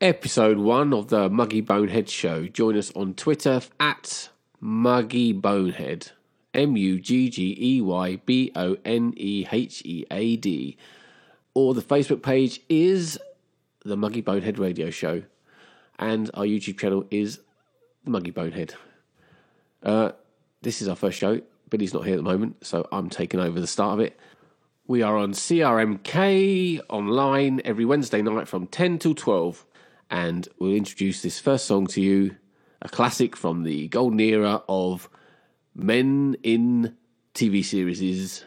episode one of the Muggey Bonehead Show. Join us on Twitter at Muggey Bonehead. M U G G E Y B O N E H E A D. Or the Facebook page is The Muggey Bonehead Radio Show. And our YouTube channel is The Muggey Bonehead. Uh, this is our first show. Billy's not here at the moment, so I'm taking over the start of it. We are on CRMK online every Wednesday night from 10 till 12 and we'll introduce this first song to you, a classic from the golden era of men in TV series.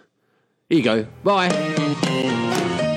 Here you go. Bye.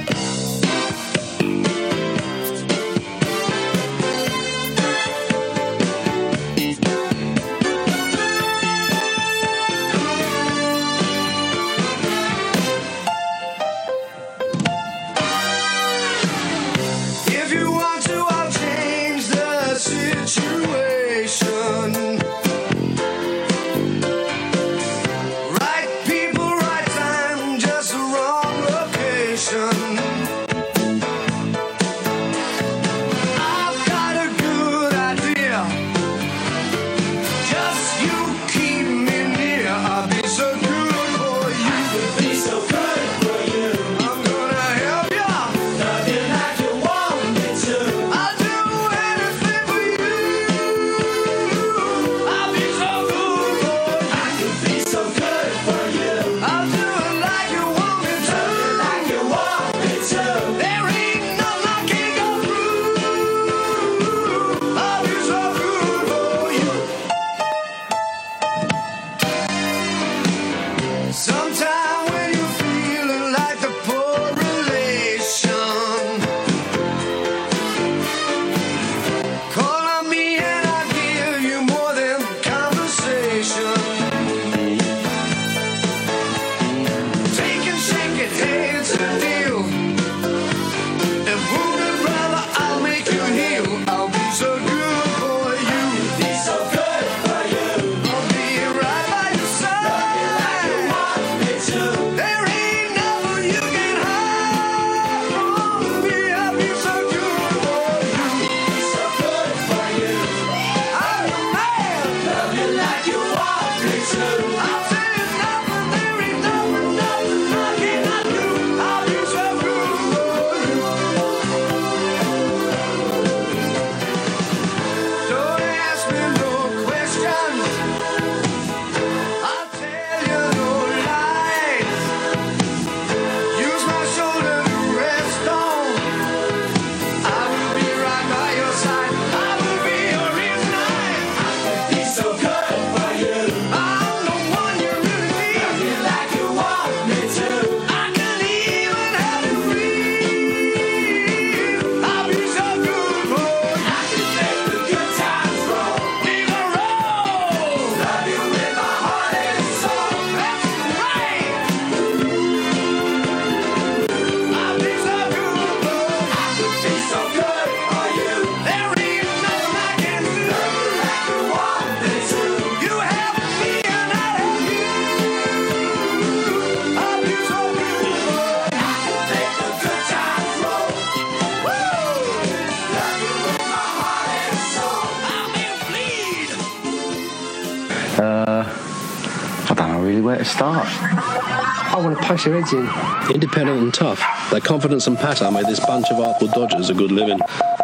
where to start. I want to punch your heads in. Independent and tough, their confidence and patter made this bunch of artful dodgers a good living.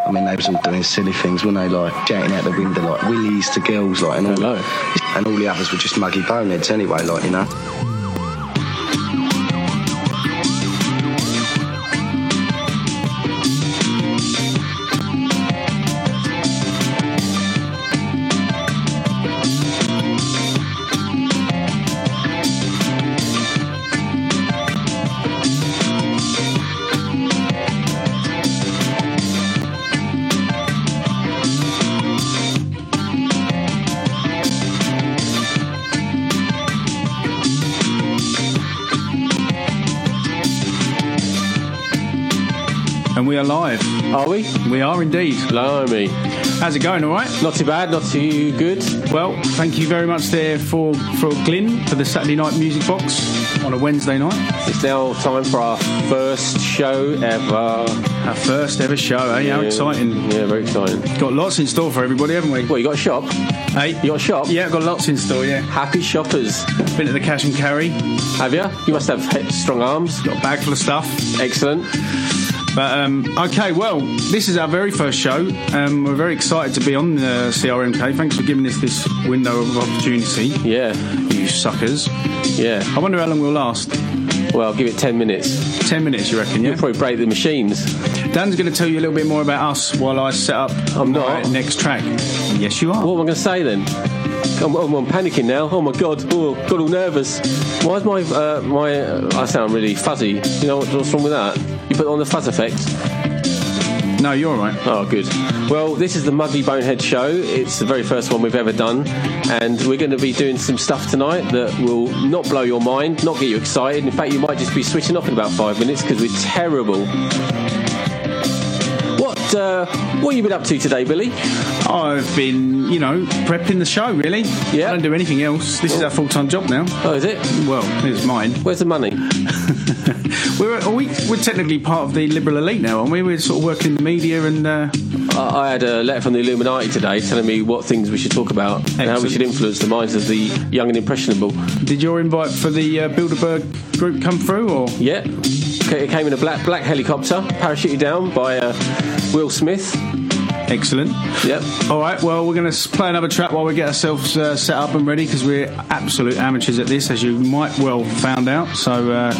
I mean, they was all doing silly things, weren't they? Like shouting out the window, like willies to girls, like and all. And all the others were just muggy boneheads anyway, like you know. are live. Are we? We are indeed. Blimey. How's it going, all right? Not too bad, not too good. Well, thank you very much there for, for Glyn for the Saturday Night Music Box on a Wednesday night. It's now time for our first show ever. Our first ever show, eh? Yeah. How exciting. Yeah, very exciting. Got lots in store for everybody, haven't we? Well, you got a shop? Hey? You got a shop? Yeah, I've got lots in store, yeah. Happy shoppers. Been to the cash and carry. Have you? You must have strong arms. Got a bag full of stuff. Excellent. But um, okay, well, this is our very first show. Um, we're very excited to be on the CRMK. Thanks for giving us this window of opportunity, Yeah, you suckers. yeah. I wonder how long we'll last. Well, give it 10 minutes. Ten minutes, you reckon? Yeah. You'll probably break the machines. Dan's going to tell you a little bit more about us while I set up I'm not. next track. Yes, you are. What am I going to say then? I'm, I'm, I'm panicking now. Oh my god! Oh, got all nervous. Why is my uh, my? Uh, I sound really fuzzy. You know what, what's wrong with that? You put on the fuzz effect. No, you're all right. Oh, good. Well, this is the Muggey Bonehead Show. It's the very first one we've ever done, and we're going to be doing some stuff tonight that will not blow your mind, not get you excited. In fact, you might just be switching off in about five minutes because we're terrible. What uh, what have you been up to today, Billy? I've been, you know, prepping the show, really. Yeah. I don't do anything else. This is our full time job now. Oh, is it? Well, it's mine. Where's the money? We're, are we, we're technically part of the liberal elite now, aren't we? We're sort of working in the media and. Uh, I I had a letter from the Illuminati today telling me what things we should talk about and how we should influence the minds of the young and impressionable. did your invite for the uh, Bilderberg group come through, or Yeah, it came in a black black helicopter, parachuted down by uh, Will Smith. Excellent? Yep. All right, well, we're going to play another track while we get ourselves uh, set up and ready because we're absolute amateurs at this, as you might well found out. So uh,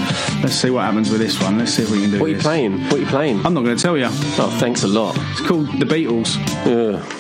let's see what happens with this one. Let's see if we can do What are you this. playing? What are you playing? I'm not going to tell you. Oh, thanks a lot. It's called The Beatles. Yeah.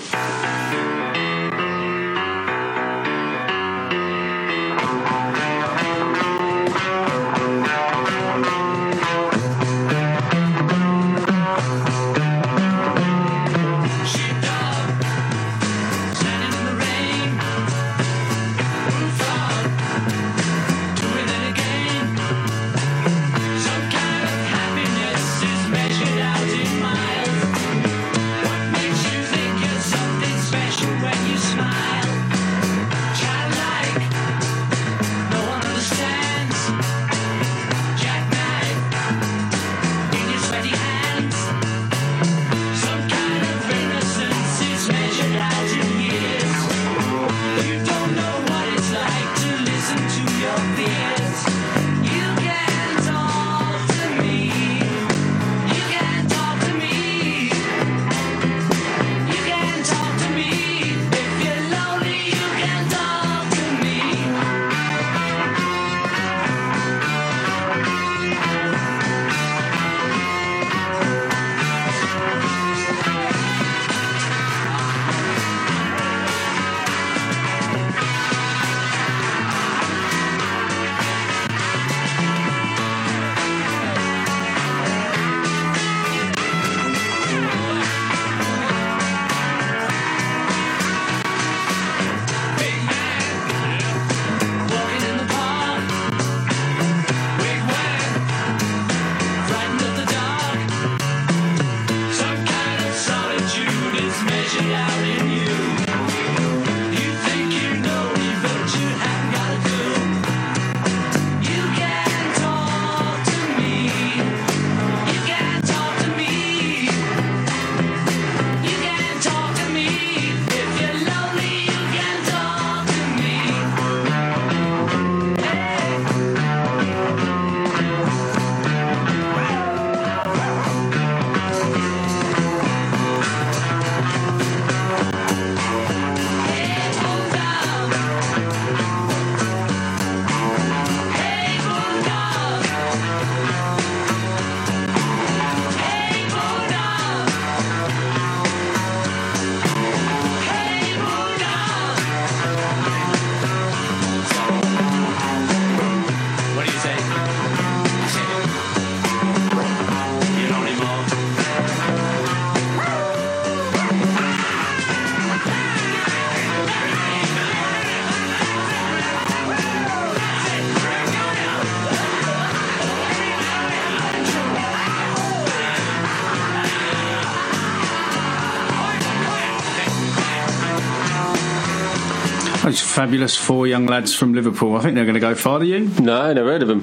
Fabulous four young lads from Liverpool. I think they're going to go far. Do you? No, never heard of them.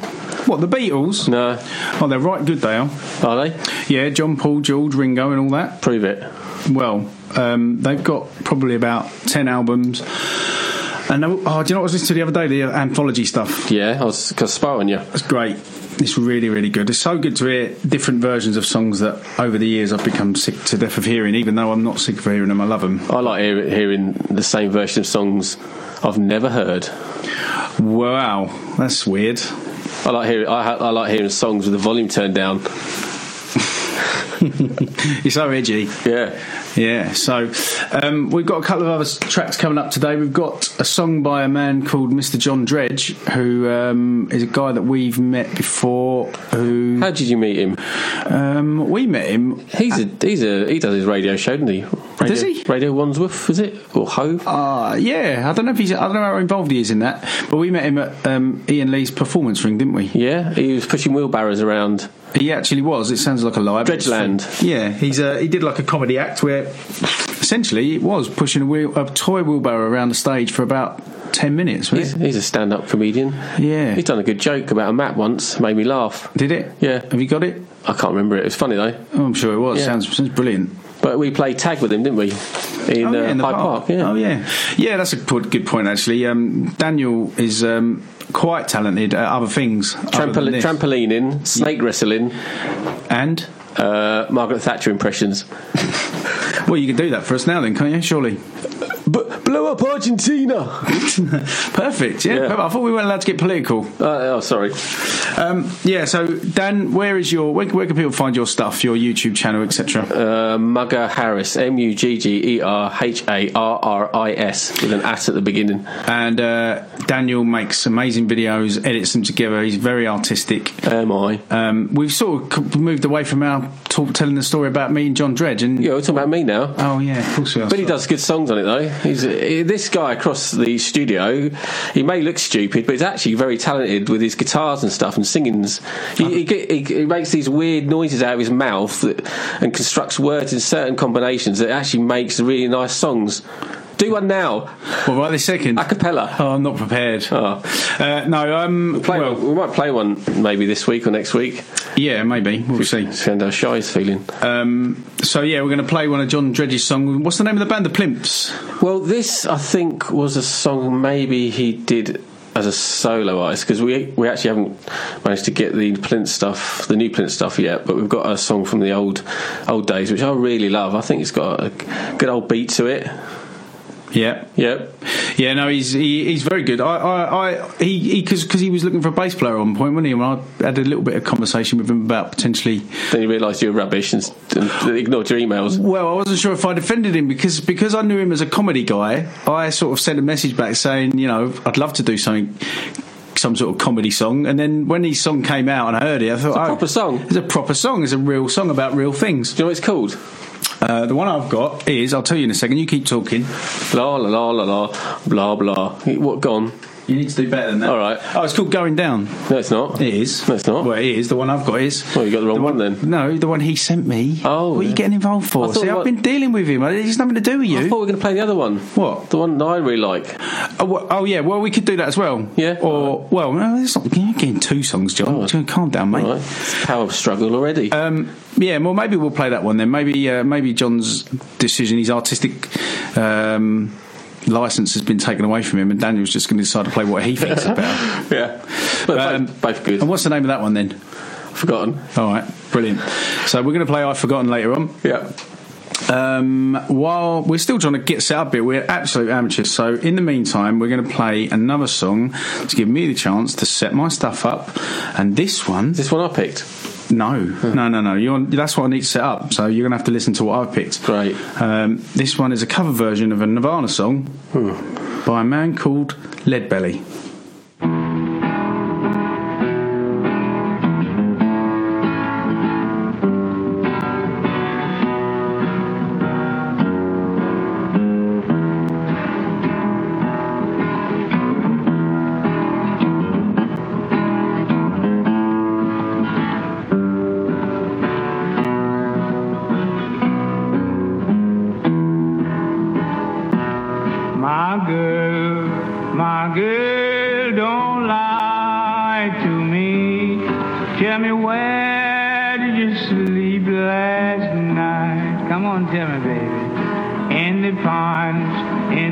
What the Beatles? No, Oh, they're right good. They are. are they? Yeah, John, Paul, George, Ringo, and all that. Prove it. Well, um, they've got probably about ten albums. And they- oh, do you know what I was listening to the other day? The anthology stuff. Yeah, I was cause spy on you. It's great. It's really, really good. It's so good to hear different versions of songs that over the years I've become sick to death of hearing. Even though I'm not sick of hearing them, I love them. I like hear, hearing the same version of songs I've never heard. Wow, that's weird. I like hearing I, I like hearing songs with the volume turned down. You're so edgy. Yeah, Yeah, so um, we've got a couple of other tracks coming up today. We've got a song by a man called Mr. John Dredge, who um, is a guy that we've met before. Who how did you meet him? um, we met him. He's a he's a he does his radio show, doesn't he? Radio, Does he? Radio Wandsworth, is it or Hove? Uh, yeah, I don't know if he's. I don't know how involved he is in that, but we met him at um, Ian Lee's performance ring, didn't we? yeah, he was pushing wheelbarrows around. He actually was. It sounds like a lie. Dredgeland. Yeah, he's uh, he did like a comedy act where essentially it was pushing a wheel, a toy wheelbarrow around the stage for about ten minutes. He's, he's a stand-up comedian. Yeah. He's done a good joke about a map once, made me laugh. Did it? Yeah. Have you got it? I can't remember it. It was funny though. Oh, I'm sure it was. Yeah. Sounds sounds brilliant. But we played tag with him, didn't we? In, oh, yeah, uh, in the Hyde Park. Yeah. Oh yeah, yeah. That's a good good point actually. Um, Daniel is um, quite talented at other things. Trampol- trampolining, snake wrestling, and uh, Margaret Thatcher impressions. well, you can do that for us now, then, can't you? Surely. Up Argentina. Perfect. Yeah. Yeah. I thought we weren't allowed to get political. Uh, oh, sorry. Um, yeah. So Dan, where is your where, where can people find your stuff, your YouTube channel, etc. Uh, Mugger Harris, M U G G E R H A R R I S, with an at at the beginning. And uh, Daniel makes amazing videos, edits them together. He's very artistic. Am I? Um, we've sort of moved away from our talk, telling the story about me and John Dredge, and Yeah, we're talking about me now. oh yeah, of course we are. But he does good songs on it though. He's uh, this guy across the studio. He may look stupid, but he's actually very talented with his guitars and stuff and singings. He, he, uh-huh. he, he makes these weird noises out of his mouth that, and constructs words in certain combinations that actually makes really nice songs. Do one now, Well, right this second. a cappella. Oh, I'm not prepared. Oh. Uh, no, um, Play, well, we might play one maybe this week or next week. yeah, maybe we'll see. See how Shy's feeling. Um, so yeah, we're going to play one of John Dredge's songs. What's the name of the band? The Plimps. Well, this I think was a song maybe he did as a solo artist because we we actually haven't managed to get the Plint stuff, the new Plint stuff yet. But we've got a song from the old old days which I really love. I think it's got a good old beat to it. Yeah, yeah, yeah. No, he's he, he's very good. I, I, I he because because he was looking for a bass player on point, wasn't he? And I had a little bit of conversation with him about potentially. Then you realised you were rubbish and, and ignored your emails. Well, I wasn't sure if I defended him because because I knew him as a comedy guy. I sort of sent a message back saying, you know, I'd love to do something. Some sort of comedy song, and then when his song came out and I heard it, I thought, It's a oh, proper song. It's a proper song. It's a real song about real things. Do you know what it's called? Uh, the one I've got is, I'll tell you in a second. You keep talking. La la la la la blah blah. What gone? You need to do better than that. All right. Oh, it's called Going Down. No, it's not. It is. No, it's not. Well, it is. The one I've got is. Well, you got the wrong one then. No, the one he sent me. Oh, What are you getting involved for? See, I've what- been dealing with him. It's nothing to do with you. I thought we were going to play the other one. What? The one that I really like. Oh, wha- oh, yeah. Well, we could do that as well. Yeah. Or, well, no, it's not. You're getting two songs, John. Oh. Just Calm down, mate. All right. It's a power struggle already. Um, yeah, well, maybe we'll play that one then. Maybe, uh, maybe John's decision, his artistic um, license has been taken away from him, and Daniel's just going to decide to play what he thinks about. yeah. But Um, both, both good. And what's the name of that one then? Forgotten. All right, brilliant. So we're going to play I've Forgotten later on. Yeah. Um, while we're still trying to get set up here, we're absolute amateurs. So in the meantime, we're going to play another song to give me the chance to set my stuff up. And this one, Is this one I picked? No, no, no, no. You're, that's what I need to set up. So you're going to have to listen to what I've picked. Great. Um, this one is a cover version of a Nirvana song by a man called Leadbelly.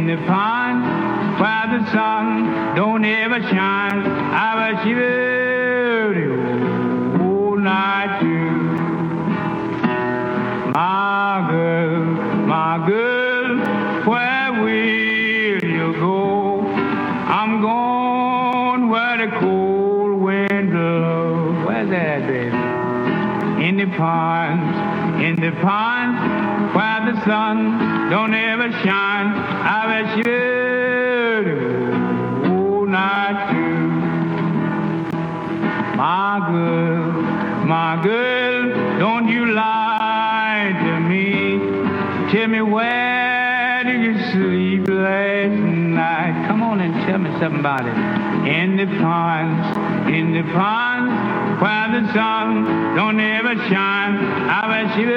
In the pond, where the sun don't ever shine. I was shivering all night too. My girl, my girl, where will you go? I'm going where the cold wind blows. Where's that, baby? In the ponds, in the ponds, where the sun don't ever shine. My girl, don't you lie to me. Tell me where did you sleep last night? Come on and tell me something about it. In the ponds, in the ponds, where the sun don't ever shine. I bet you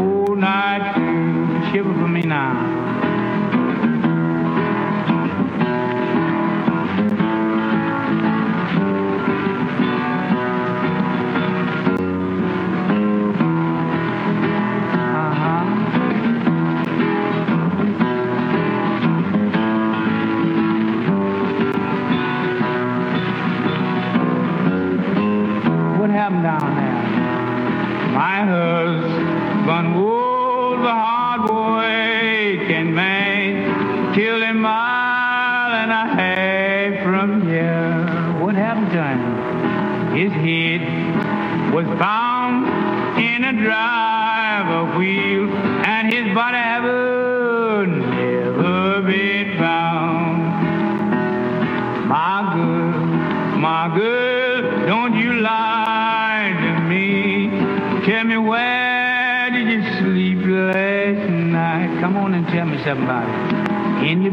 all night. Shiver for me now.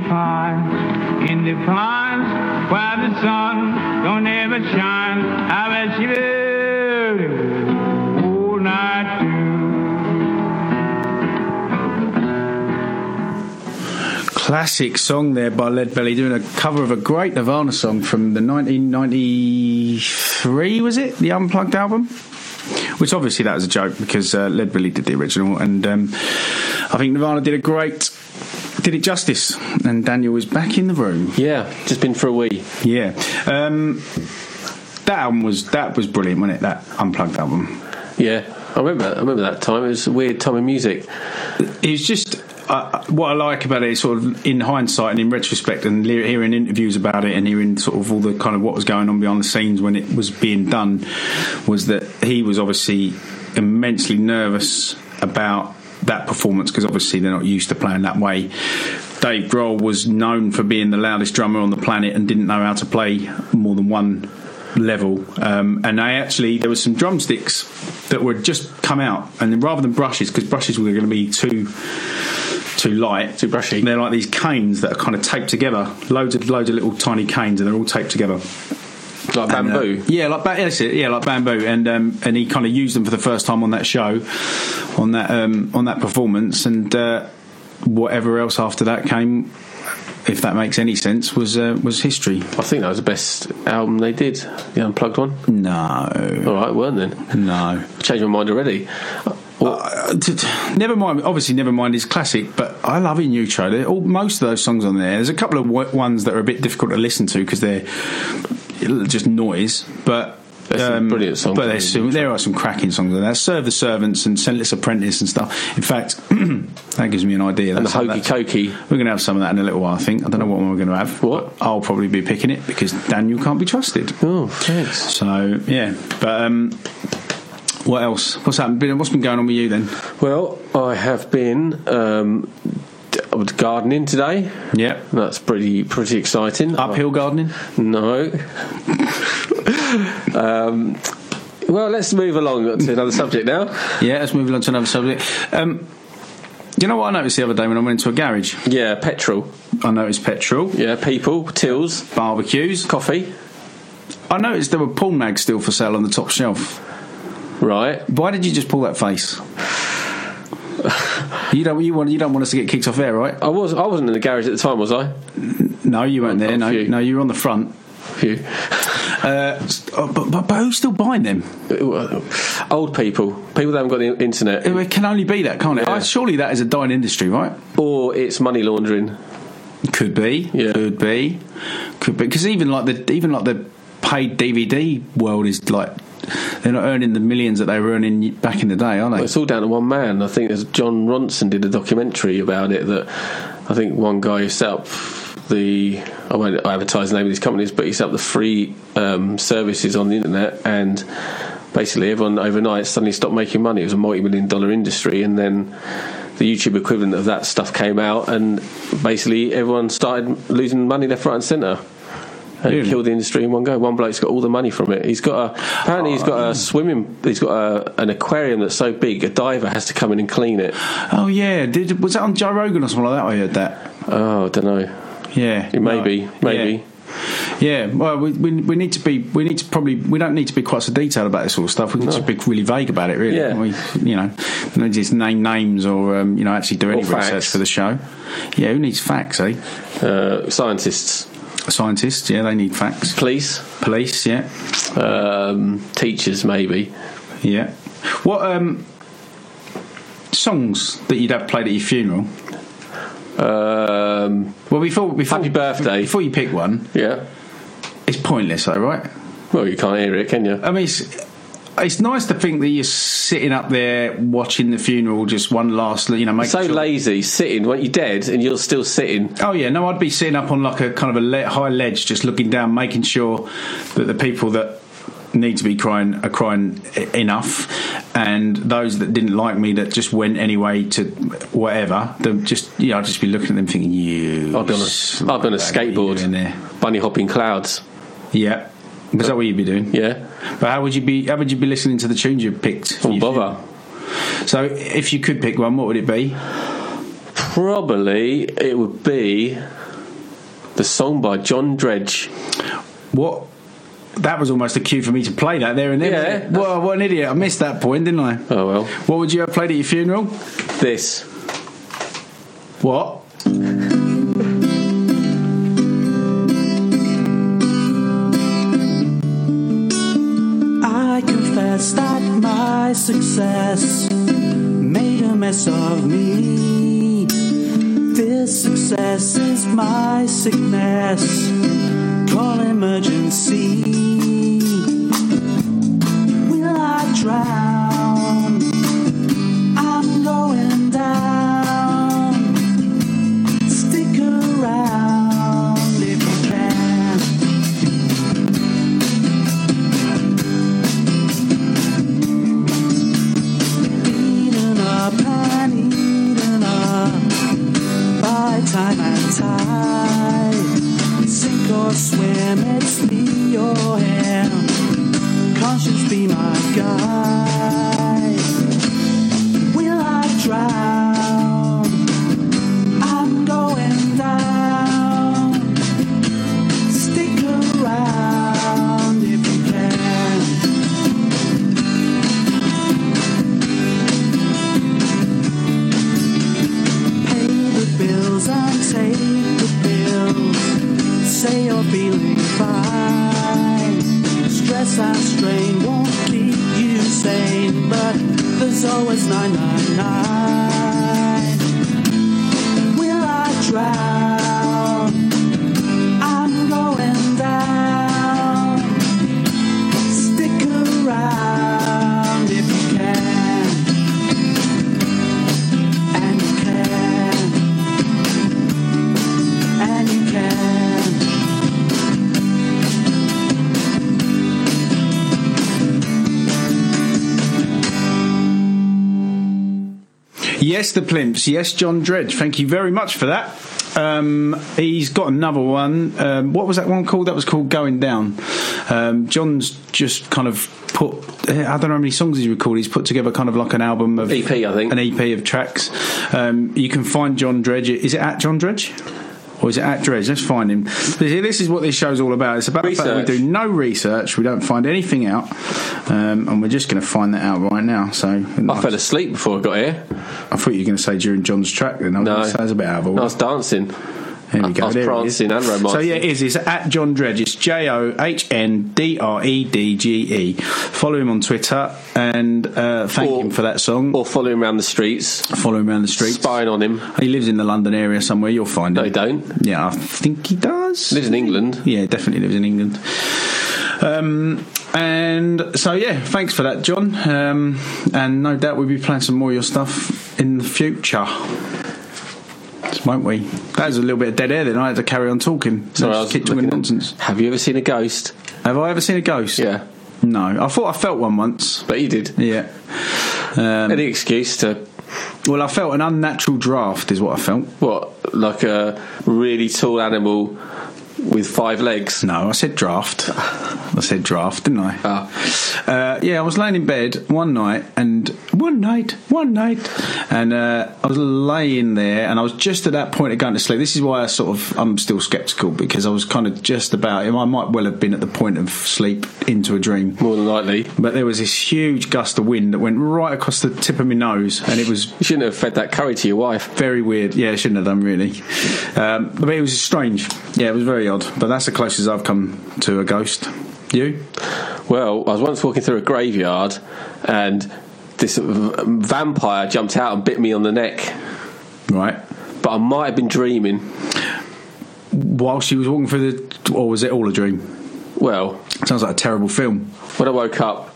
In the ponds, where the sun don't ever shine. I bet you all night too. Classic song there by Lead Belly doing a cover of a great Nirvana song from the 1993, was it? The Unplugged album? Which obviously that was a joke because uh, Lead Belly did the original, and um, I think Nirvana did a great, did it justice. And Daniel is back in the room. Yeah, just been for a wee. Yeah, um, that album was that was brilliant, wasn't it? That Unplugged album. Yeah, I remember. I remember that time. It was a weird time of music. It was just uh, what I like about it is sort of in hindsight and in retrospect, and le- hearing interviews about it and hearing sort of all the kind of what was going on behind the scenes when it was being done, was that he was obviously immensely nervous about that performance because obviously they're not used to playing that way. Dave Grohl was known for being the loudest drummer on the planet and didn't know how to play more than one level. Um, and I actually there was some drumsticks that were just come out, and rather than brushes, because brushes were going to be too too light, Too brushy. They're like these canes that are kind of taped together, loads of loads of little tiny canes, and they're all taped together. Like And, uh, bamboo. yeah, like that's it. Yeah, like bamboo, and um, and he kind of used them for the first time on that show, on that um, on that performance, and uh, whatever else after that came, if that makes any sense, was uh, was history. I think that was the best album they did. The unplugged one. No, All right, weren't then? no. Changed my mind already. Uh, t- t- never mind. Obviously, Nevermind is classic, but I love In. They're all, most of those songs on there. There's a couple of w- ones that are a bit difficult to listen to because they're just noise, but. There's some brilliant songs but there's some, there are some cracking songs on there. Serve the Servants and Scentless Apprentice and stuff. In fact, that gives me an idea. And the That's- Hokey that's- Cokey. We're going to have some of that in a little while, I think. I don't know what one we're going to have. What? I'll probably be picking it because Daniel can't be trusted. Oh, thanks. So, yeah. But um, what else? What's happened? Been- What's been going on with you then? Well, I have been um, d- I was gardening today. Yeah. That's pretty pretty exciting. Uphill gardening? No. um, well, let's move along to another subject now. Yeah, let's move along to another subject. Um, you know what I noticed the other day when I went into a garage? Yeah, petrol. I noticed petrol, Yeah, people, tills, barbecues. coffee. I noticed there were porn mags still for sale on the top shelf. Right. Why did you just pull that face? you don't. You want. You don't want us to get kicked off air, right? I was. I wasn't in the garage at the time, was I? No, you weren't there. No, no, you were on the front. Phew. Uh, but, but, but who's still buying them? Old people, people that haven't got the internet, It can only be that, can't it? Yeah. Uh, surely that is a dying industry, right? or it's money laundering. Could be. Yeah. Could be. Could be. Because even like the even like the paid DVD world is like they're not earning the millions that they were earning back in the day, are they? It's all down to one man. I think there's Jon Ronson did a documentary about it that I think one guy who set up the I won't advertise the name of these companies, but he set up the free um, services on the internet and basically everyone overnight suddenly stopped making money. It was a multi-million dollar industry, and then the YouTube equivalent of that stuff came out, and basically everyone started losing money left, right, and centre. And killed the industry in one go. One bloke's got all the money from it. He's got a apparently he's got a swimming. He's got a, an aquarium that's so big a diver has to come in and clean it. Oh yeah, did was that on Joe Rogan or something like that? I heard that. Oh, I don't know. Yeah, Maybe, Right. maybe. Yeah. Yeah, well, we, we, we need to be we need to probably we don't need to be quite so detailed about this sort of stuff. We can just be really vague about it, really. Yeah. We, you know, don't just name names or um, you know actually do any Or facts. research for the show. Yeah, who needs facts? Eh? Uh, scientists, Scientists, yeah, they need facts. police, Police, yeah, um, teachers, maybe. yeah. What um, songs that you'd have played at your funeral? Um, Well, before before Happy birthday. before you pick one, yeah. it's pointless, though, right? Well, you can't hear it, can you? I mean, it's, it's nice to think that you're sitting up there watching the funeral, just one last, you know, make so lazy, sitting. When you're dead and you're still sitting. Oh yeah, no, I'd be sitting up on like a kind of a le- high ledge, just looking down, making sure that the people that need to be crying are crying enough, and those that didn't like me that just went anyway to whatever, just yeah, I'd just be looking at them thinking, you. I'll be on a, I'll be on a slag, what are you skateboard, bunny hopping clouds. Yeah, is that what you'd be doing? Yeah. But how would you be? How would you be listening to the tunes you picked? Oh, bother. So, if you could pick one, what would it be? Probably it would be the song by John Dredge. What? That was almost a cue for me to play that there and then. Yeah? Well, what an idiot! I missed that point, didn't I? Oh well. What would you have played at your funeral? This. What? Confess that my success made a mess of me. This success is my sickness. Call emergency. Will I drown? The Plimps. Yes, John Dredge. Thank you very much for that. Um, he's got another one. Um, what was that one called? That was called Going Down. Um, John's just kind of put. I don't know how many songs he's recorded. He's put together kind of like an album of EP, I think. an EP of tracks. Um, you can find John Dredge. Is it at John Dredge? Or is it at Dredge? Let's find him. This is what this show's all about. It's about the fact that we do no research, we don't find anything out, um, and we're just going to find that out right now. So I fell asleep before I got here. I thought you were going to say during John's track. Then I was No. gonna say, that's a bit out of order. I was dancing. There we go. I was there prancing and romancing. So yeah, it is. It's at John Dredge. It's J O H N D R E D G E. Follow him on Twitter and uh, thank Or- him for that song. Or follow him around the streets, Follow him around the streets. spying on him. He lives in the London area somewhere. You'll find No, him. he don't. Yeah, I think he does. Lives in England. Yeah, definitely lives in England. Um, and so yeah, thanks for that, John. Um, and no doubt we'll be playing some more of your stuff in the future. Won't we? That was a little bit of dead air then. I had to carry on talking. So Sorry, I was keep talking nonsense. Have you ever seen a ghost? Have I ever seen a ghost? Yeah, No. I thought I felt one once. but you did. Yeah. Um, Any excuse to well, I felt an unnatural draft, is what I felt. what? Like a really tall animal with five legs. No, I said draft. I said draft, didn't I? Ah. Uh, yeah, I was laying in bed one night, and one night, one night, and uh, I was laying there, and I was just at that point of going to sleep. This is why I sort of I'm still sceptical because I was kind of just about. I might well have been at the point of sleep into a dream. More than likely, But there was this huge gust of wind that went right across the tip of my nose, and it was you shouldn't have fed that curry to your wife. very weird. Yeah, I shouldn't have done really. Um, but it was strange. Yeah, it was very odd. But that's the closest I've come to a ghost. You? Well, I was once walking through a graveyard, and this v- vampire jumped out and bit me on the neck. Right. But I might have been dreaming. While she was walking through the, or was it all a dream? Well, Sounds like a terrible film. when I woke up,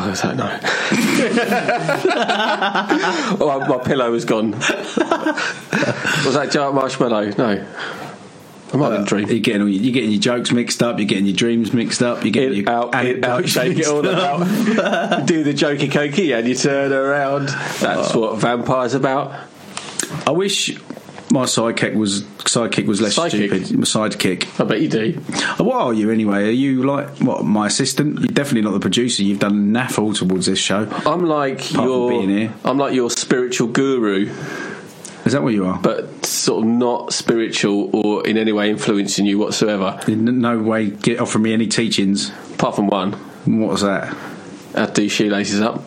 I, I don't know. oh, my pillow was gone. was that giant marshmallow? No. I might have been dreaming. You're getting all, you're getting your jokes mixed up. You're getting your dreams mixed up. You're getting In, your out, in, out, anecdotes shake it mixed all up. about. Do the jokey cokey and you turn around. That's oh. what vampire's about. I wish my sidekick was sidekick was less stupid. My sidekick. I bet you do. Uh, what are you anyway? Are you like what? My assistant? You're definitely not the producer. You've done naff all towards this show. I'm like from your. being here. I'm like your spiritual guru, Is that what you are? but sort of not spiritual or in any way influencing you whatsoever. In no way get offering me any teachings. Apart from one, What was that? to do shoelaces up.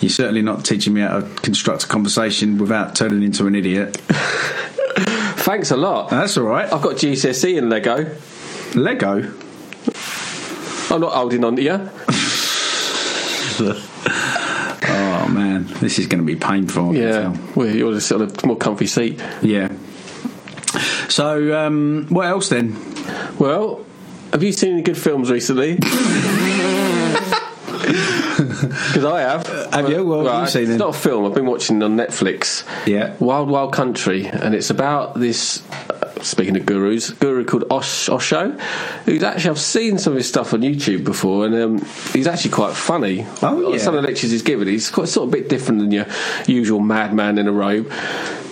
You're certainly not teaching me how to construct a conversation without turning into an idiot. Thanks a lot. That's all right. I've got GCSE in Lego. Lego. I'm not holding on to you. Oh man, this is going to be painful. Yeah, well, you're just on a more comfy seat. Yeah. So, um, what else then? Well, have you seen any good films recently? Because I have. Have you? What have you seen it? It's then? not a film. I've been watching on Netflix. Yeah. Wild Wild Country, and it's about this. Uh, speaking of gurus, guru called Osh, Osho, who's actually I've seen some of his stuff on YouTube before, and um, he's actually quite funny. Oh, yeah. Some of the lectures he's given, he's quite sort of a bit different than your usual madman in a robe.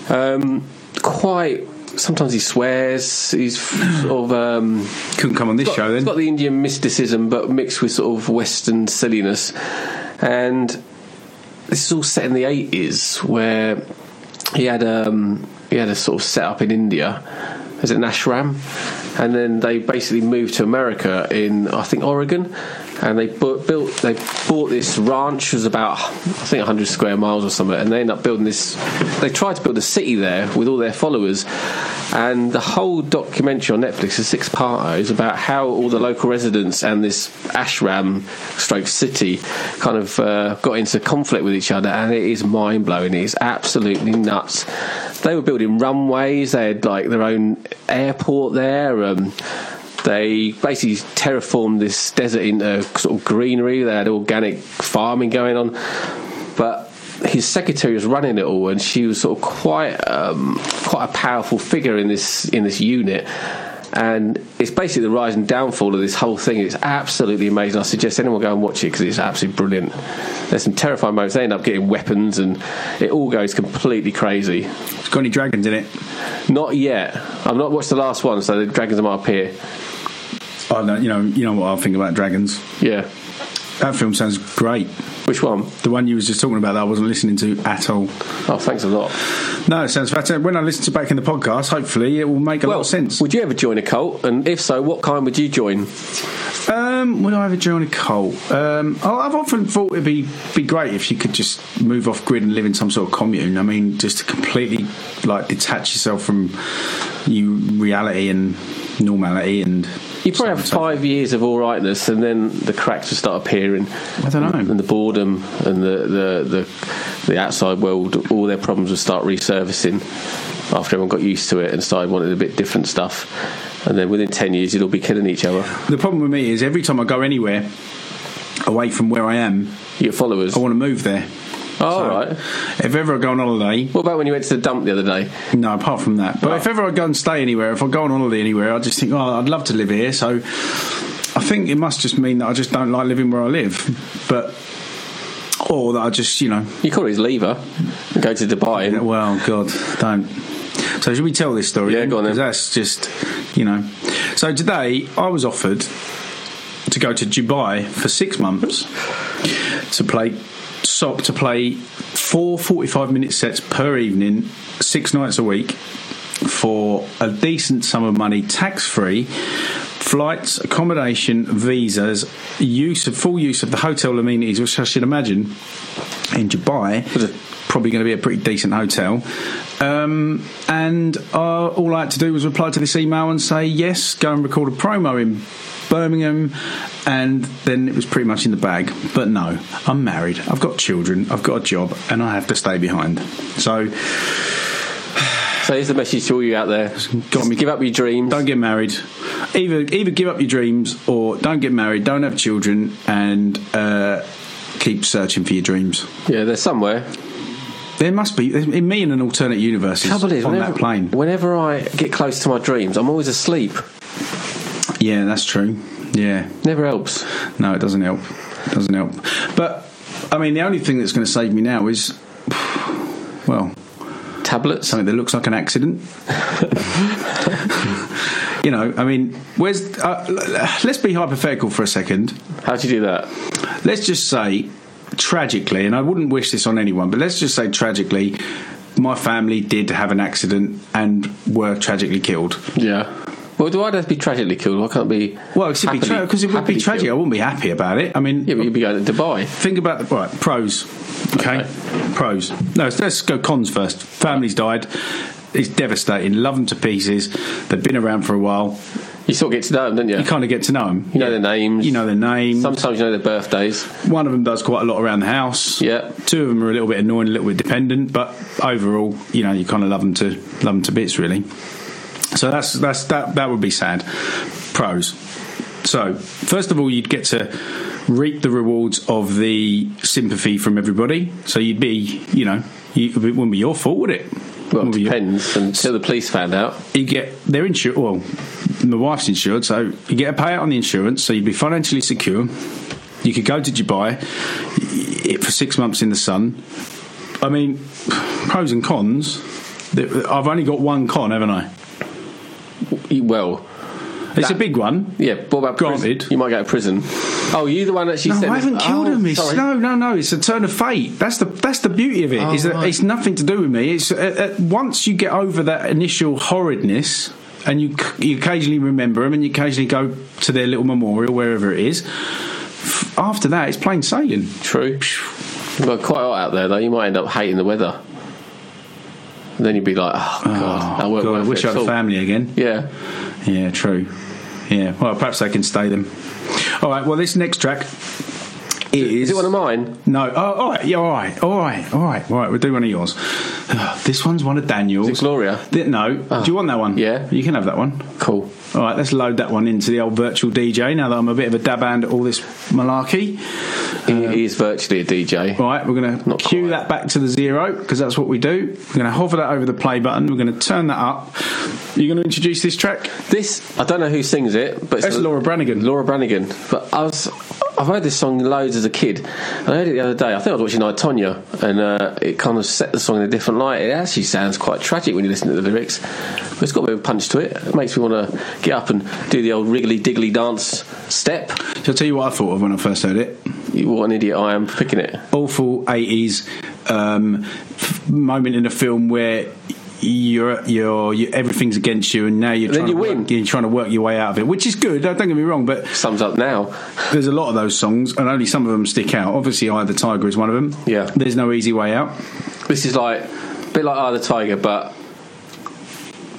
Um, quite. Sometimes he swears. He's sort of. Um, Couldn't come on this got, show then. got the Indian mysticism, but mixed with sort of Western silliness. And this is all set in the eighties, where he had um, he had a sort of set up in India. As an ashram, and then they basically moved to America in I think Oregon, and they bu- built they bought this ranch it was about I think 100 square miles or something, and they ended up building this. They tried to build a city there with all their followers, and the whole documentary on Netflix is six parter is about how all the local residents and this ashram stroke city kind of uh, got into conflict with each other, and it is mind blowing. It is absolutely nuts. They were building runways. They had like their own airport there. Um, they basically terraformed this desert into sort of greenery. They had organic farming going on, but his secretary was running it all, and she was sort of quite um, quite a powerful figure in this in this unit. And it's basically the rise and downfall of this whole thing. It's absolutely amazing. I suggest anyone go and watch it because it's absolutely brilliant. There's some terrifying moments. They end up getting weapons, and it all goes completely crazy. It's got any dragons in it? Not yet. I've not watched the last one, so the dragons might appear. Oh, I don't. You know. You know what I think about dragons. Yeah. That film sounds great. Which one? The one you was just talking about that I wasn't listening to at all. Oh, thanks a lot. No, it sounds fantastic. When I listen to back in the podcast, hopefully it will make a lot of sense. Would you ever join a cult? And if so, what kind would you join? Um, would I ever join a cult? Um, I've often thought it'd be be great if you could just move off grid and live in some sort of commune. I mean, just to completely like detach yourself from you reality and normality and. You probably have five years of all rightness, and then the cracks will start appearing. I don't know. And the boredom and the, the, the, the outside world, all their problems will start resurfacing after everyone got used to it and started wanting a bit different stuff. And then within 10 years, you'll all be killing each other. The problem with me is every time I go anywhere away from where I am, your followers. I want to move there. Oh, So, right. If ever I go on holiday, What about when you went to the dump the other day? no, apart from that. But if ever I go and stay anywhere, if I go on holiday anywhere, I just think, oh, I'd love to live here. So I think it must just mean that I just don't like living where I live. But, or that I just, you know, You call it his lever go to Dubai. Well, God, don't. So should we tell this story? Yeah, go on then. That's just, you know. So today I was offered to go to Dubai for six months to play sock to play four 45 minute sets per evening, six nights a week for a decent sum of money, tax free. Flights, accommodation, visas, use of full use of the hotel amenities, which I should imagine in Dubai probably going to be a pretty decent hotel. Um, and uh, all I had to do was reply to this email and say yes, go and record a promo in Birmingham, and then it was pretty much in the bag. But no, I'm married, I've got children, I've got a job, and I have to stay behind. So so here's the message to all you out there. Got me- Give up your dreams. don't get married. Either either give up your dreams or don't get married, don't have children, and uh, keep searching for your dreams. Yeah, they're somewhere. There must be. In me in an alternate universe is Trouble is, on whenever, that plane. whenever I get close to my dreams, I'm always asleep. Yeah, that's true. Yeah, Never helps. no, it doesn't help. It doesn't help. But I mean, the only thing that's going to save me now is, well, Tablets. something that looks like an accident. you know, I mean, where's? Uh, let's be hypothetical for a second. How do you do that? Let's just say, tragically, and I wouldn't wish this on anyone, but let's just say tragically, my family did have an accident and were tragically killed. Yeah. Well, do I have to be tragically killed? Why can't be? Well, it should be? Well, because happily- it would be happily tragic. I killed? wouldn't be happy about it. I mean, Yeah, but you'd be going to Dubai. Think about the right pros. Okay, pros. No, let's- go cons first. Family's died. It's devastating. Love them to pieces. They've been around for a while. You sort of get to know them, don't you? You kind of get to know them. You know their names. You know their names. Sometimes you know their birthdays. One of them does quite a lot around the house. Yeah. Two of them are a little bit annoying, a little bit dependent, but overall, you know, you kind of love them to love them to bits, really. So that's that's that that would be sad. Pros. So first of all, you'd get to reap the rewards of the sympathy from everybody. So you'd be, you know, you, it wouldn't be your fault, would it? Well, it be your- depends until the police found out. you get they're insured. Well, my wife's insured, so you get a payout on the insurance, so you'd be financially secure. You could go to Dubai for six months in the sun. I mean, pros and cons. I've only got one con, haven't I? Well, It's That- a big one. yeah. What about prison? You might go to prison. Oh, you the one that she No, said. I haven't killed oh, him. It's, sorry. no, no, no. It's a turn of fate. That's the that's the beauty of it. Oh, is that right. it's nothing to do with me. It's uh, uh, once you get over that initial horridness, and you you occasionally remember them, and you occasionally go to their little memorial wherever it is. f- After that, it's plain sailing. True. Well, quite hot out there though. You might end up hating the weather. And then you'd be like, oh god, Oh, God, I wish I had a family again. Yeah. Yeah, true. Yeah, well, perhaps they can stay them. All right. Well, this next track is. Is it one of mine? No. Oh, all right. Yeah. All right. All right. All right. All right. We'll do one of yours. this one's one of Daniel's. Is it Gloria? Th- no. Ah. Do you want that one? Yeah. You can have that one. Cool. All right. Let's load that one into the old virtual DJ. Now that I'm a bit of a dab hand at all this malarkey. He, he is virtually a DJ. Right, We're going to cue quite. that back to the zero because that's what we do. We're going to hover that over the play button. We're going to turn that up. You're going to introduce this track. This I don't know who sings it, but it's That's Laura Branigan. Laura Branigan. But I was I've heard this song loads as a kid. I heard it the other day. I think I was watching I Tonya, and uh, it kind of set the song in a different light. It actually sounds quite tragic when you listen to the lyrics, but it's got a bit of punch to it. It makes me want to get up and do the old wriggly diggly dance step. Shall I tell you what I thought of when I first heard it? What an idiot I am for picking it. awful 80s um, f- moment in a film where you're, you're, you everything's against you and now you're trying, you to win. Work, you're trying to work your way out of it which is good don't get me wrong but Sums up now. there's a lot of those songs and only some of them stick out obviously Eye of the Tiger is one of them Yeah. there's no easy way out This is like a bit like Eye of the Tiger, but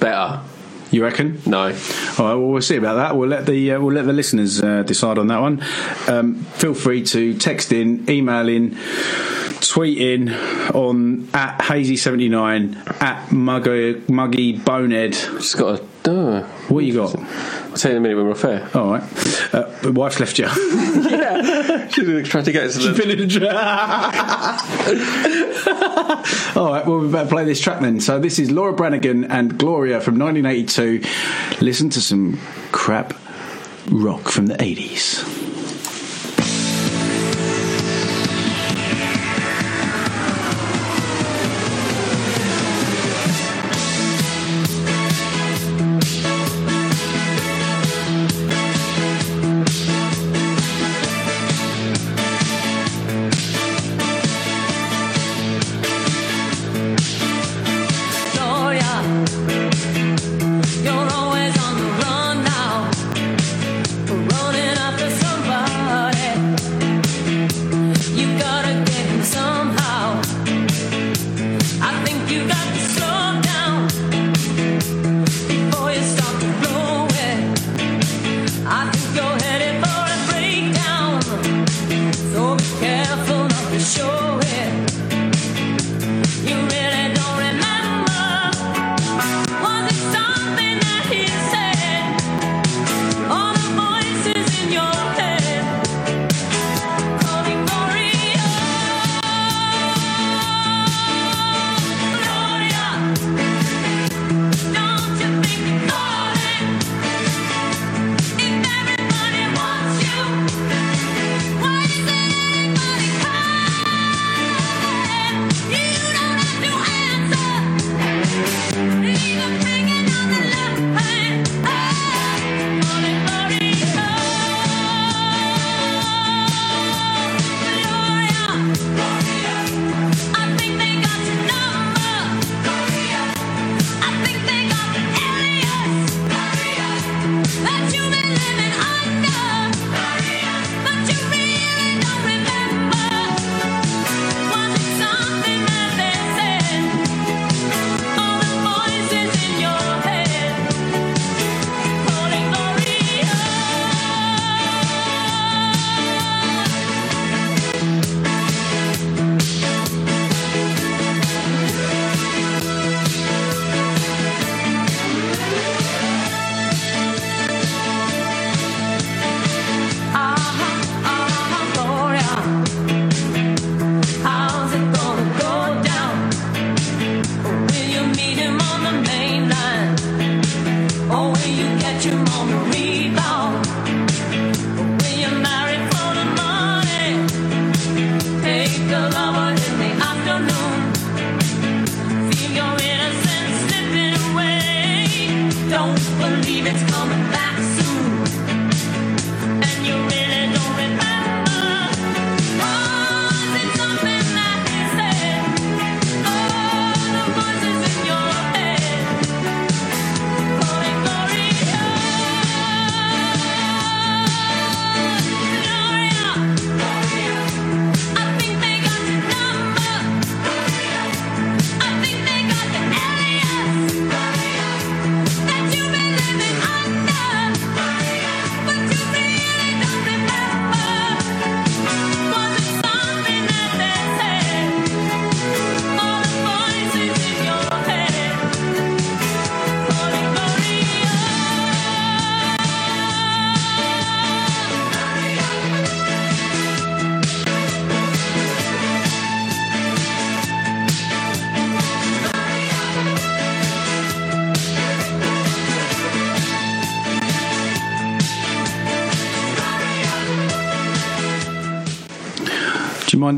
better. You reckon No. All right, well, we'll see about that. We'll let the uh, we'll let the listeners uh, decide on that one. Um, feel free to text in, email in, tweet in on at hazy79 at muggy, Muggey Bonehead. Just got to. Uh, What you got? I'll tell you in a minute when we're off air. All right, uh, my wife's left you. She's trying to get us to the. Village. All right, well, we better play this track then. So this is Laura Branigan and Gloria from 1982. Listen to some crap rock from the 80s.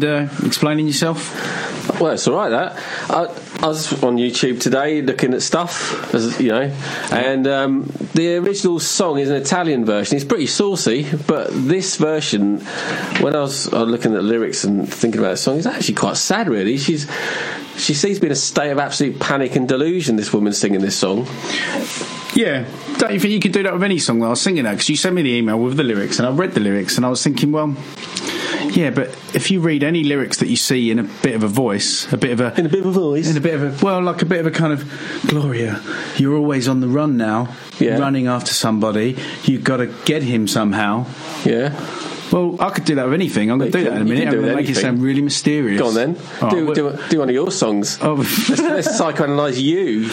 Mind uh, explaining yourself? Well, it's all right. That I, I was on YouTube today looking at stuff, as you know, and um, the original song is an Italian version. It's pretty saucy, but this version, when I was looking at the lyrics and thinking about the song, it's actually quite sad. Really, she's she seems to be in a state of absolute panic and delusion. This woman singing this song. Yeah. Don't you think you could do that with any song that I was singing that? Because you sent me the email with the lyrics and I read the lyrics and I was thinking, well, yeah, but if you read any lyrics that you see in a bit of a voice, a bit of a. In a bit of a voice. In a bit of a. Well, like a bit of a kind of. Gloria, you're always on the run now. Yeah. Running after somebody. You've got to get him somehow. Yeah. Well, I could do that with anything. I'm going to do that in a minute. I'm going to make it sound really mysterious. Go on then. All do, right, do, do one of your songs. Oh. let's, let's psychoanalyse you,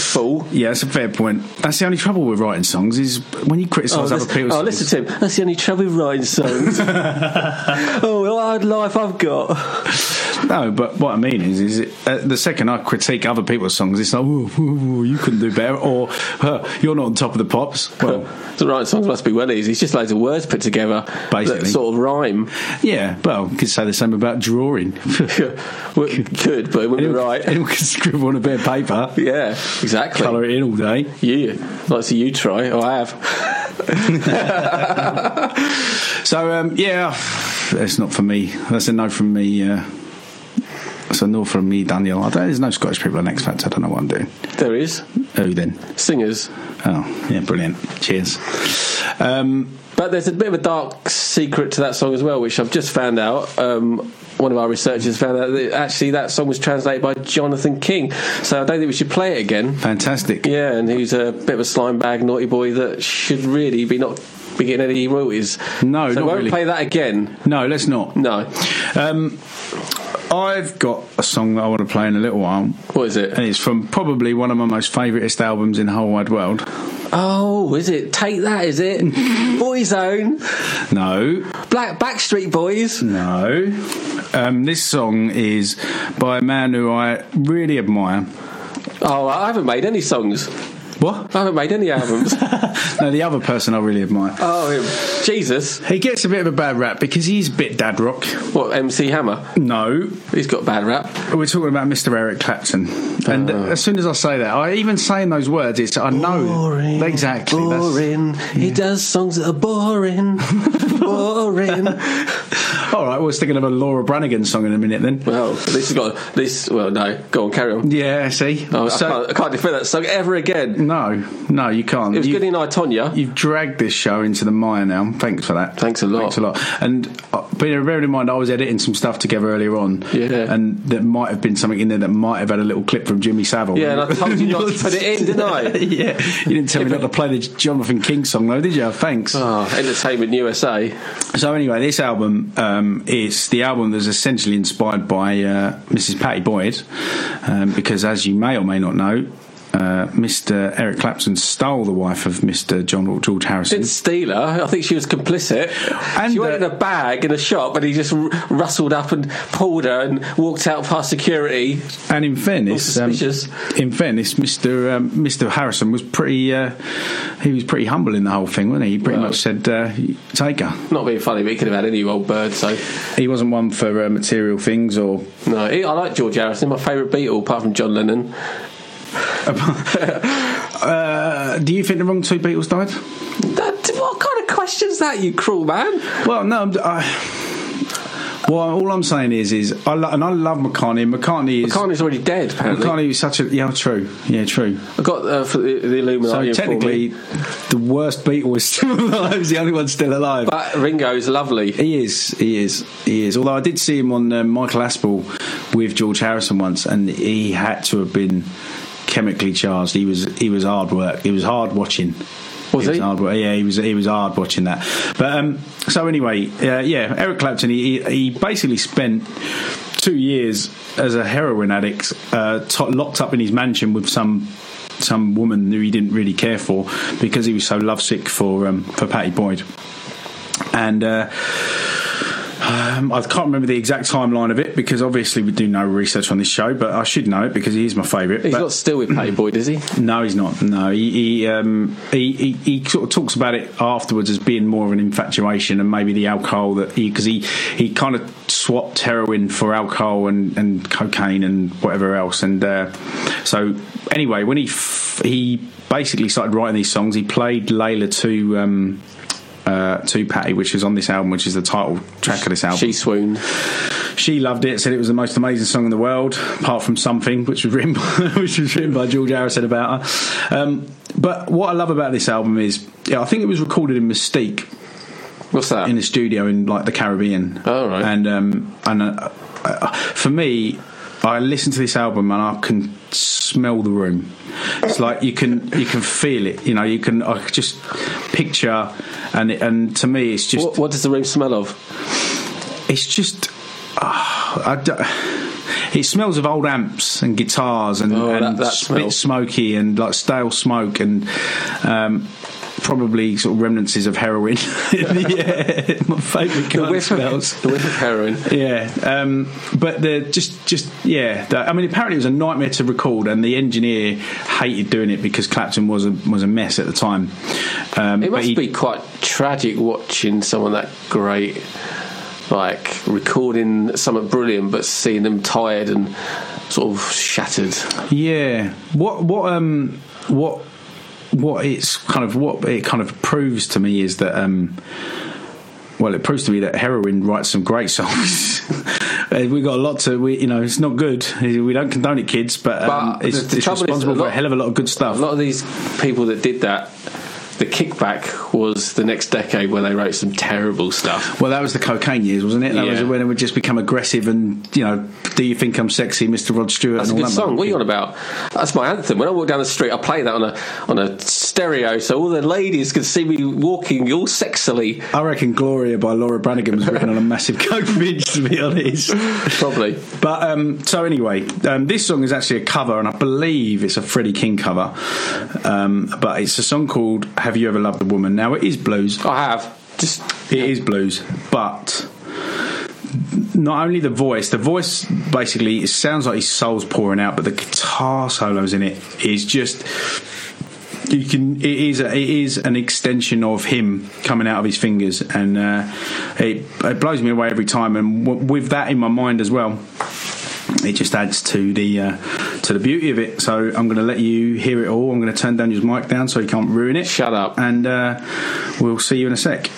fool. Yeah, that's a fair point. That's the only trouble with writing songs is when you oh, criticise other listen, people's oh, songs. listen to him. That's the only trouble with writing songs. oh, what a hard life I've got. No, but what I mean is, is it, uh, the second I critique other people's songs, it's like, ooh, ooh, ooh, you couldn't do better, or uh, you're not on top of the pops. Well, The right songs must be well easy. It's just loads of words put together Basically. that sort of rhyme. yeah, well, you could say the same about drawing. well, could, but it wouldn't be anyone, right. anyone can scribble on a bit of paper, Yeah, exactly. colour it in all day. You, like to see you try. Oh, I have. So, um, yeah, that's not for me. That's a no from me. Uh, that's a no from me, Daniel. There's no Scottish people on X Factor. I don't know what I'm doing. There is Who then? singers, Oh, yeah, brilliant. Cheers. Um, but there's a bit of a dark secret to that song as well, which I've just found out. Um, one of our researchers found out that actually that song was translated by Jonathan King. So I don't think we should play it again. fantastic. Yeah, and he's a bit of a slime bag, naughty boy that should really be not be getting any royalties. No, so not won't really. play that again. No, let's not. No. Um, I've got a song that I want to play in a little while, What is it? and it's from probably one of my most favouriteest albums in the whole wide world. Oh, is it? Take that, is it? Boyzone, No, Black Backstreet Boys. no. Um, this song is by a man who I really admire. Oh, I haven't made any songs. What? I haven't made any albums. No, the other person I really admire. oh, him. Jesus. He gets a bit of a bad rap because he's a bit dad rock. What, MC Hammer? No, He's got bad rap. we're talking about Mr. Eric Clapton. And Oh. as soon as I say that, I even saying those words, it's I know exactly. that's- Boring. He does songs that are boring. boring. All right, we're sticking of a Laura Branigan song in a minute then. Well, this has got this. Well, no, go on, carry on. Yeah, see. Oh, So- I, can't, I can't defend that song ever again. No, no, you can't. It was You- good in I Tonya. You've dragged this show into the mire now. Thanks for that. Thanks a lot. Thanks a lot. And uh, bear bearing in mind, I was editing some stuff together earlier on. Yeah. And there might have been something in there that might have had a little clip from Jimmy Savile. Yeah, and I told you not to put it in, didn't I? yeah. You didn't tell me not to play the Jonathan King song, though, did you? Thanks. Oh, Entertainment USA. So anyway, this album um, is the album that's essentially inspired by uh, Mrs. Pattie Boyd, um, because as you may or may not know, uh, Mr. Eric Clapton stole the wife of Mr. John George Harrison. Didn't steal her. I think she was complicit. And, she went uh, in a bag in a shop, and he just r- rustled up and pulled her and walked out past security. And in fairness, um, suspicious. in fairness, Mr. Um, Mr. Harrison was pretty. Uh, he was pretty humble in the whole thing, wasn't he? He pretty Well- much said, uh, "Take her." Not being funny, but he could have had any old bird. So He wasn't one for uh, material things or. no, he, I like George Harrison. My favourite Beatle, apart from John Lennon. Uh, do you think the wrong two Beatles died? That, what kind of question's that, you cruel man? Well, no. I'm- I, well, all I'm saying is, is I lo- and I love McCartney. McCartney is McCartney's already dead. Apparently, McCartney is such a yeah, true, yeah, true. I got uh, for the, the So Illuminati. informed technically, the worst Beatle is still alive. He's the only one still alive. but Ringo is lovely. He is, he is, he is. Although I did see him on uh, Michael Aspel with George Harrison once, and he had to have been chemically charged. He was, he was hard work. He was hard watching. Was he? hard. Yeah, he was. He was hard watching that. But um, so anyway, uh, yeah, Eric Clapton. He, he basically spent two years as a heroin addict, uh, to locked up in his mansion with some some woman who he didn't really care for because he was so lovesick for um, for Pattie Boyd. And uh, Um, I can't remember the exact timeline of it because obviously we do no research on this show, but I should know it because he is my favourite. He's But- not still with Playboy, does he? No, he's not. No, he he, um, he he he sort of talks about it afterwards as being more of an infatuation and maybe the alcohol that he because he he kind of swapped heroin for alcohol and, and cocaine and whatever else. And uh, so anyway, when he f- he basically started writing these songs, he played Layla to. Um, uh, to Pattie, which is on this album, which is the title track of this album. She swooned. She loved it. Said it was the most amazing song in the world, apart from something, which was written, by, which was written by George Harrison about her. Um, but what I love about this album is, yeah, I think it was recorded in Mystique What's that? in a studio in like the Caribbean. Oh, right. And um, and uh, uh, for me, I listen to this album and I can smell the room. It's like you can you can feel it. You know, you can I just picture and and to me, it's just what, what does the room smell of? it's just ah, I d- it smells of old amps and guitars and, Oh, and that- that bit smoky and like stale smoke and um, probably sort of remnants of heroin. yeah, my favourite kind of whiff of, smells. the whiff of heroin. Yeah, um, but the just just yeah. The, I mean, apparently it was a nightmare to record, and the engineer hated doing it because Clapton was a was a mess at the time. Um, It must he- be quite tragic watching someone that great, like recording something brilliant, but seeing them tired and sort of shattered. Yeah. What what um what what it's kind of what it kind of proves to me is that um well, it proves to me that heroin writes some great songs. Uh, we got a lot to, we, you know, it's not good. We don't condone it, kids, but, um, But it's, the- the it's responsible a for a hell of a lot of good stuff. A lot of these people that did that, the kickback was the next decade where they wrote some terrible stuff. Well, that was the cocaine years, wasn't it? That was when it would just become aggressive and, you know, do you think I'm sexy, Mr. Rod Stewart? That's a and all good that song. What are you on about? That's my anthem. When I walk down the street, I play that on a on a stereo, so all the ladies can see me walking all sexily. I reckon Gloria by Laura Branigan was written on a massive coke binge, to be honest. Probably. But um, so anyway, um, this song is actually a cover, and I believe it's a Freddie King cover. Um, but it's a song called "Have You Ever Loved a Woman?" Now it is blues. I have. Just It is blues, but not only the voice. The voice basically it sounds like his soul's pouring out, but the guitar solos in it is just. You can. It is. A, it is an extension of him coming out of his fingers, and uh, it, it blows me away every time. And w- with that in my mind as well, it just adds to the uh, to the beauty of it. So I'm going to let you hear it all. I'm going to turn down your mic down so you can't ruin it. Shut up. And uh, we'll see you in a sec.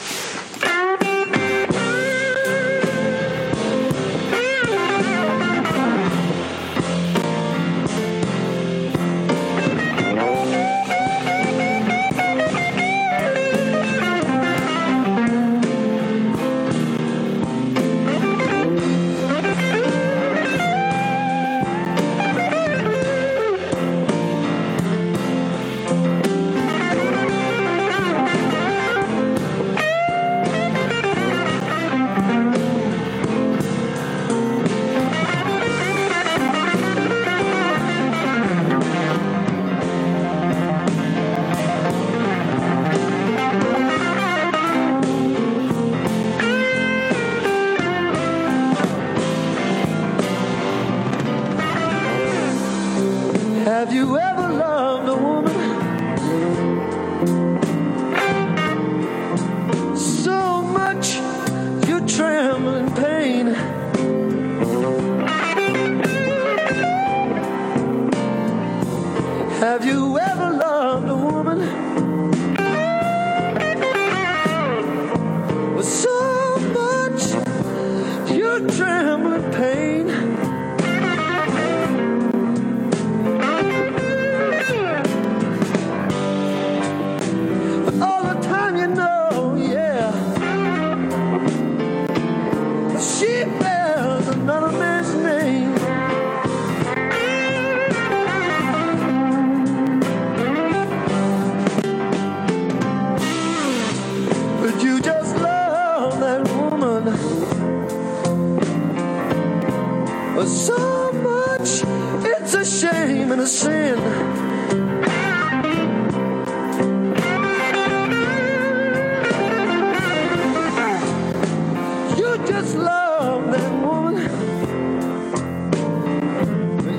just love that woman.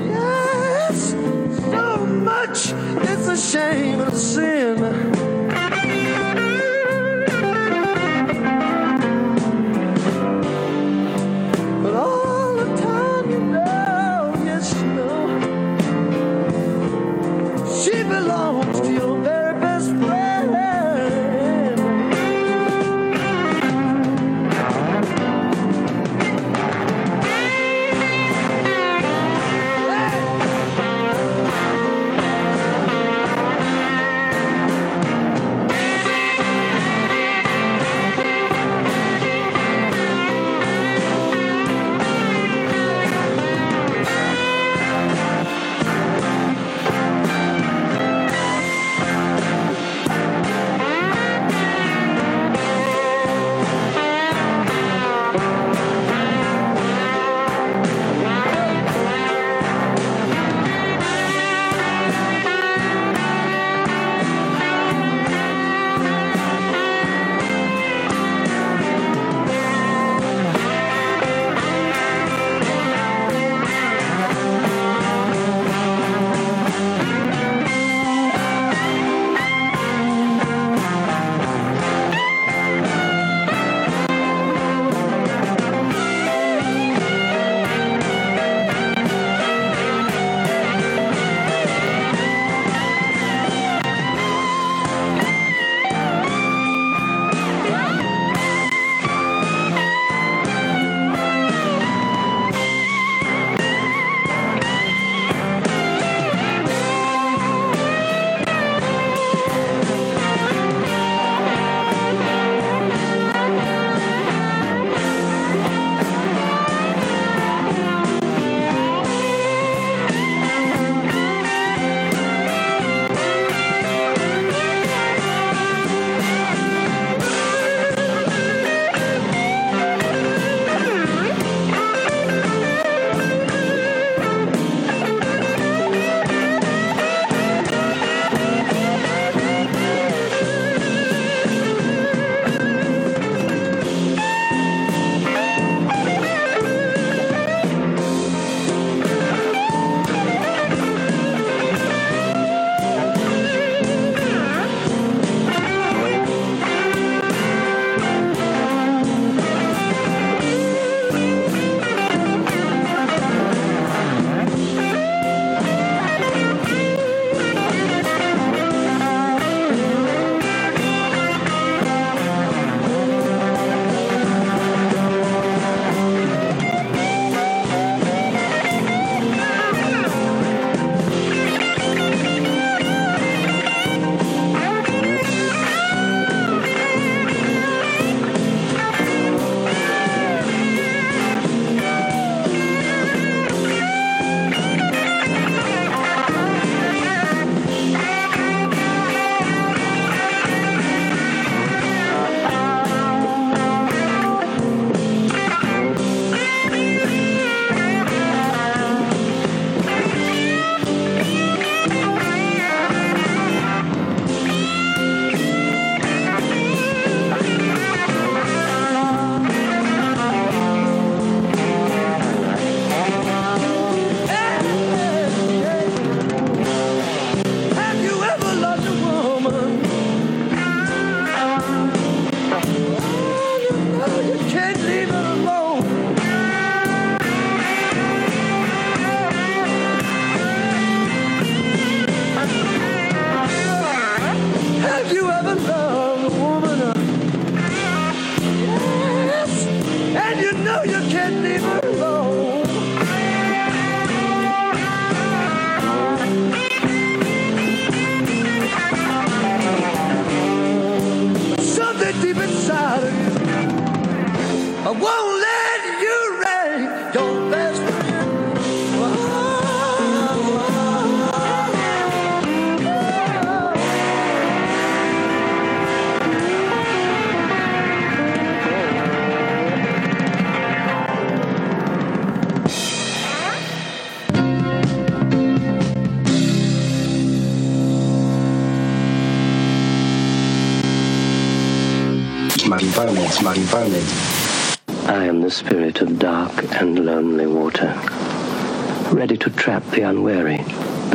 Yes, so much. It's a shame and a sin.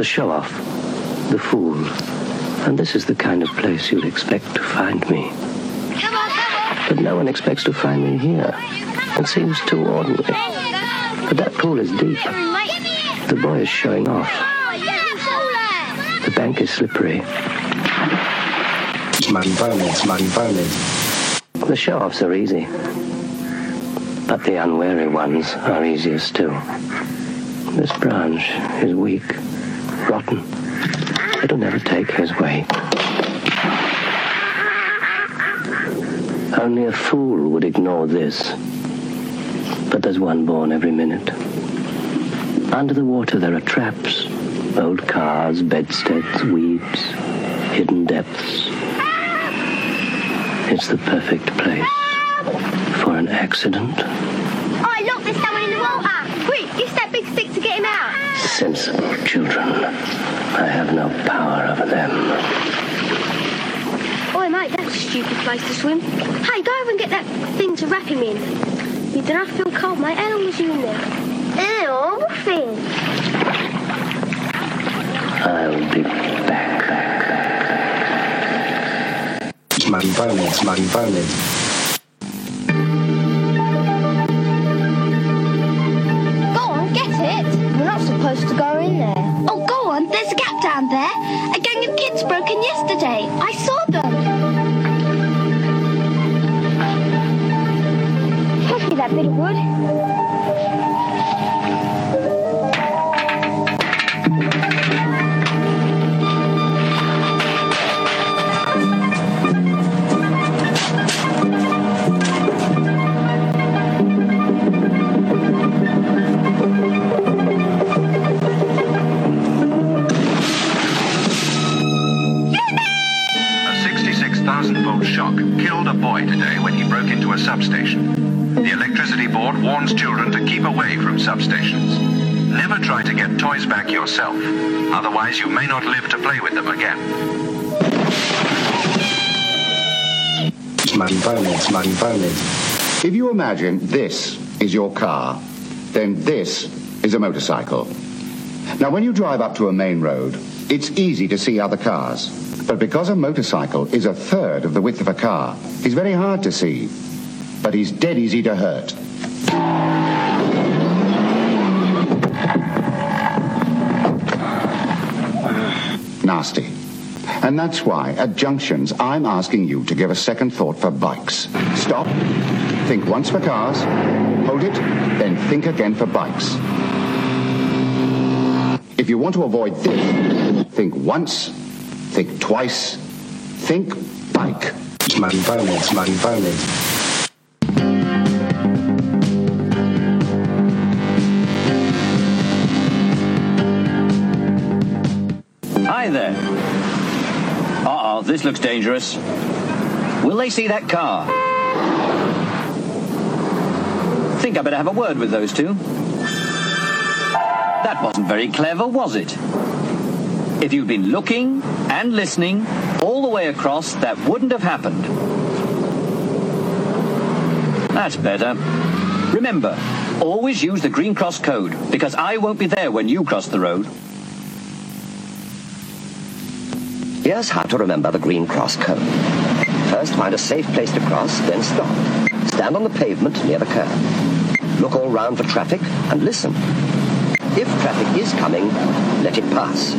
The show off, the fool, And this is the kind of place you'd expect to find me. But no one expects to find me here. It seems too ordinary. But that pool is deep. The boy is showing off. The bank is slippery. Muddy boneheads, muddy boneheads. The show-offs are easy. But the unwary ones are easier still. This branch is weak. It'll never take his way. Only a fool would ignore this. But there's one born every minute. Under the water there are traps. Old cars, bedsteads, weeds, hidden depths. It's the perfect place for an accident. Oh, look, there's someone in the water. Quick, use that big stick to get him out. Sensible children. I have no power over them. Oi, mate, that's a stupid place to swim. Hey, go over and get that thing to wrap him in. You don't have to feel cold, mate. How long was you in there? Ew, nothing. I'll be back. Muddy boneheads, muddy boneheads. Go imagine this is your car, then this is a motorcycle. Now, when you drive up to a main road, it's easy to see other cars. But because a motorcycle is a third of the width of a car, he's very hard to see. But he's dead easy to hurt. Nasty. And that's why, at junctions, I'm asking you to give a second thought for bikes. Stop, think once for cars, hold it, then think again for bikes. If you want to avoid this, think once, think twice, think bike. Muddy boneheads, muddy boneheads. Hi there. Uh oh, this looks dangerous. Will they see that car? Think I better have a word with those two. That wasn't very clever, was it? If you'd been looking and listening all the way across, that wouldn't have happened. That's better. Remember, always use the Green Cross code, because I won't be there when you cross the road. Here's how to remember the Green Cross code. First, find a safe place to cross, then stop. Stand on the pavement near the curb. Look all round for traffic and listen. If traffic is coming, let it pass.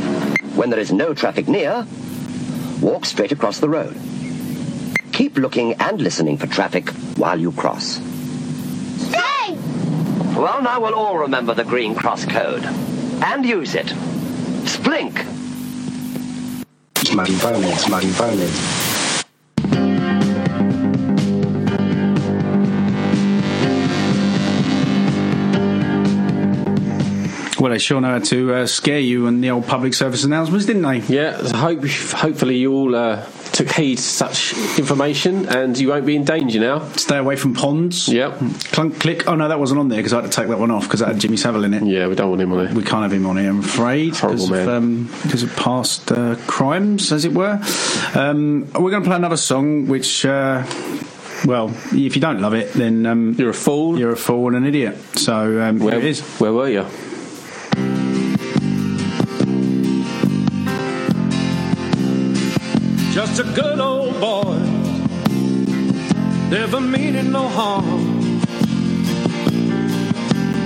When there is no traffic near, walk straight across the road. Keep looking and listening for traffic while you cross. Hey! Well, now we'll all remember the Green Cross code. And use it. Splink! Muddy boneheads, muddy boneheads. Well, they sure know how to uh, scare you on the old public service announcements, didn't they? Yeah, so hope, hopefully you all uh, took heed to such information and you won't be in danger now. Stay away from ponds. Yep. Clunk, click. Oh no, that wasn't on there because I had to take that one off because that had Jimmy Savile in it. Yeah, we don't want him on it. We can't have him on here, I'm afraid, Horrible because of, man. um, because of past uh, crimes, as it were. Um, we're going to play another song, which. Uh, well, if you don't love it, then um, you're a fool. You're a fool and an idiot. So um, Where, here it is. where were you? Just a good old boy, never meaning no harm.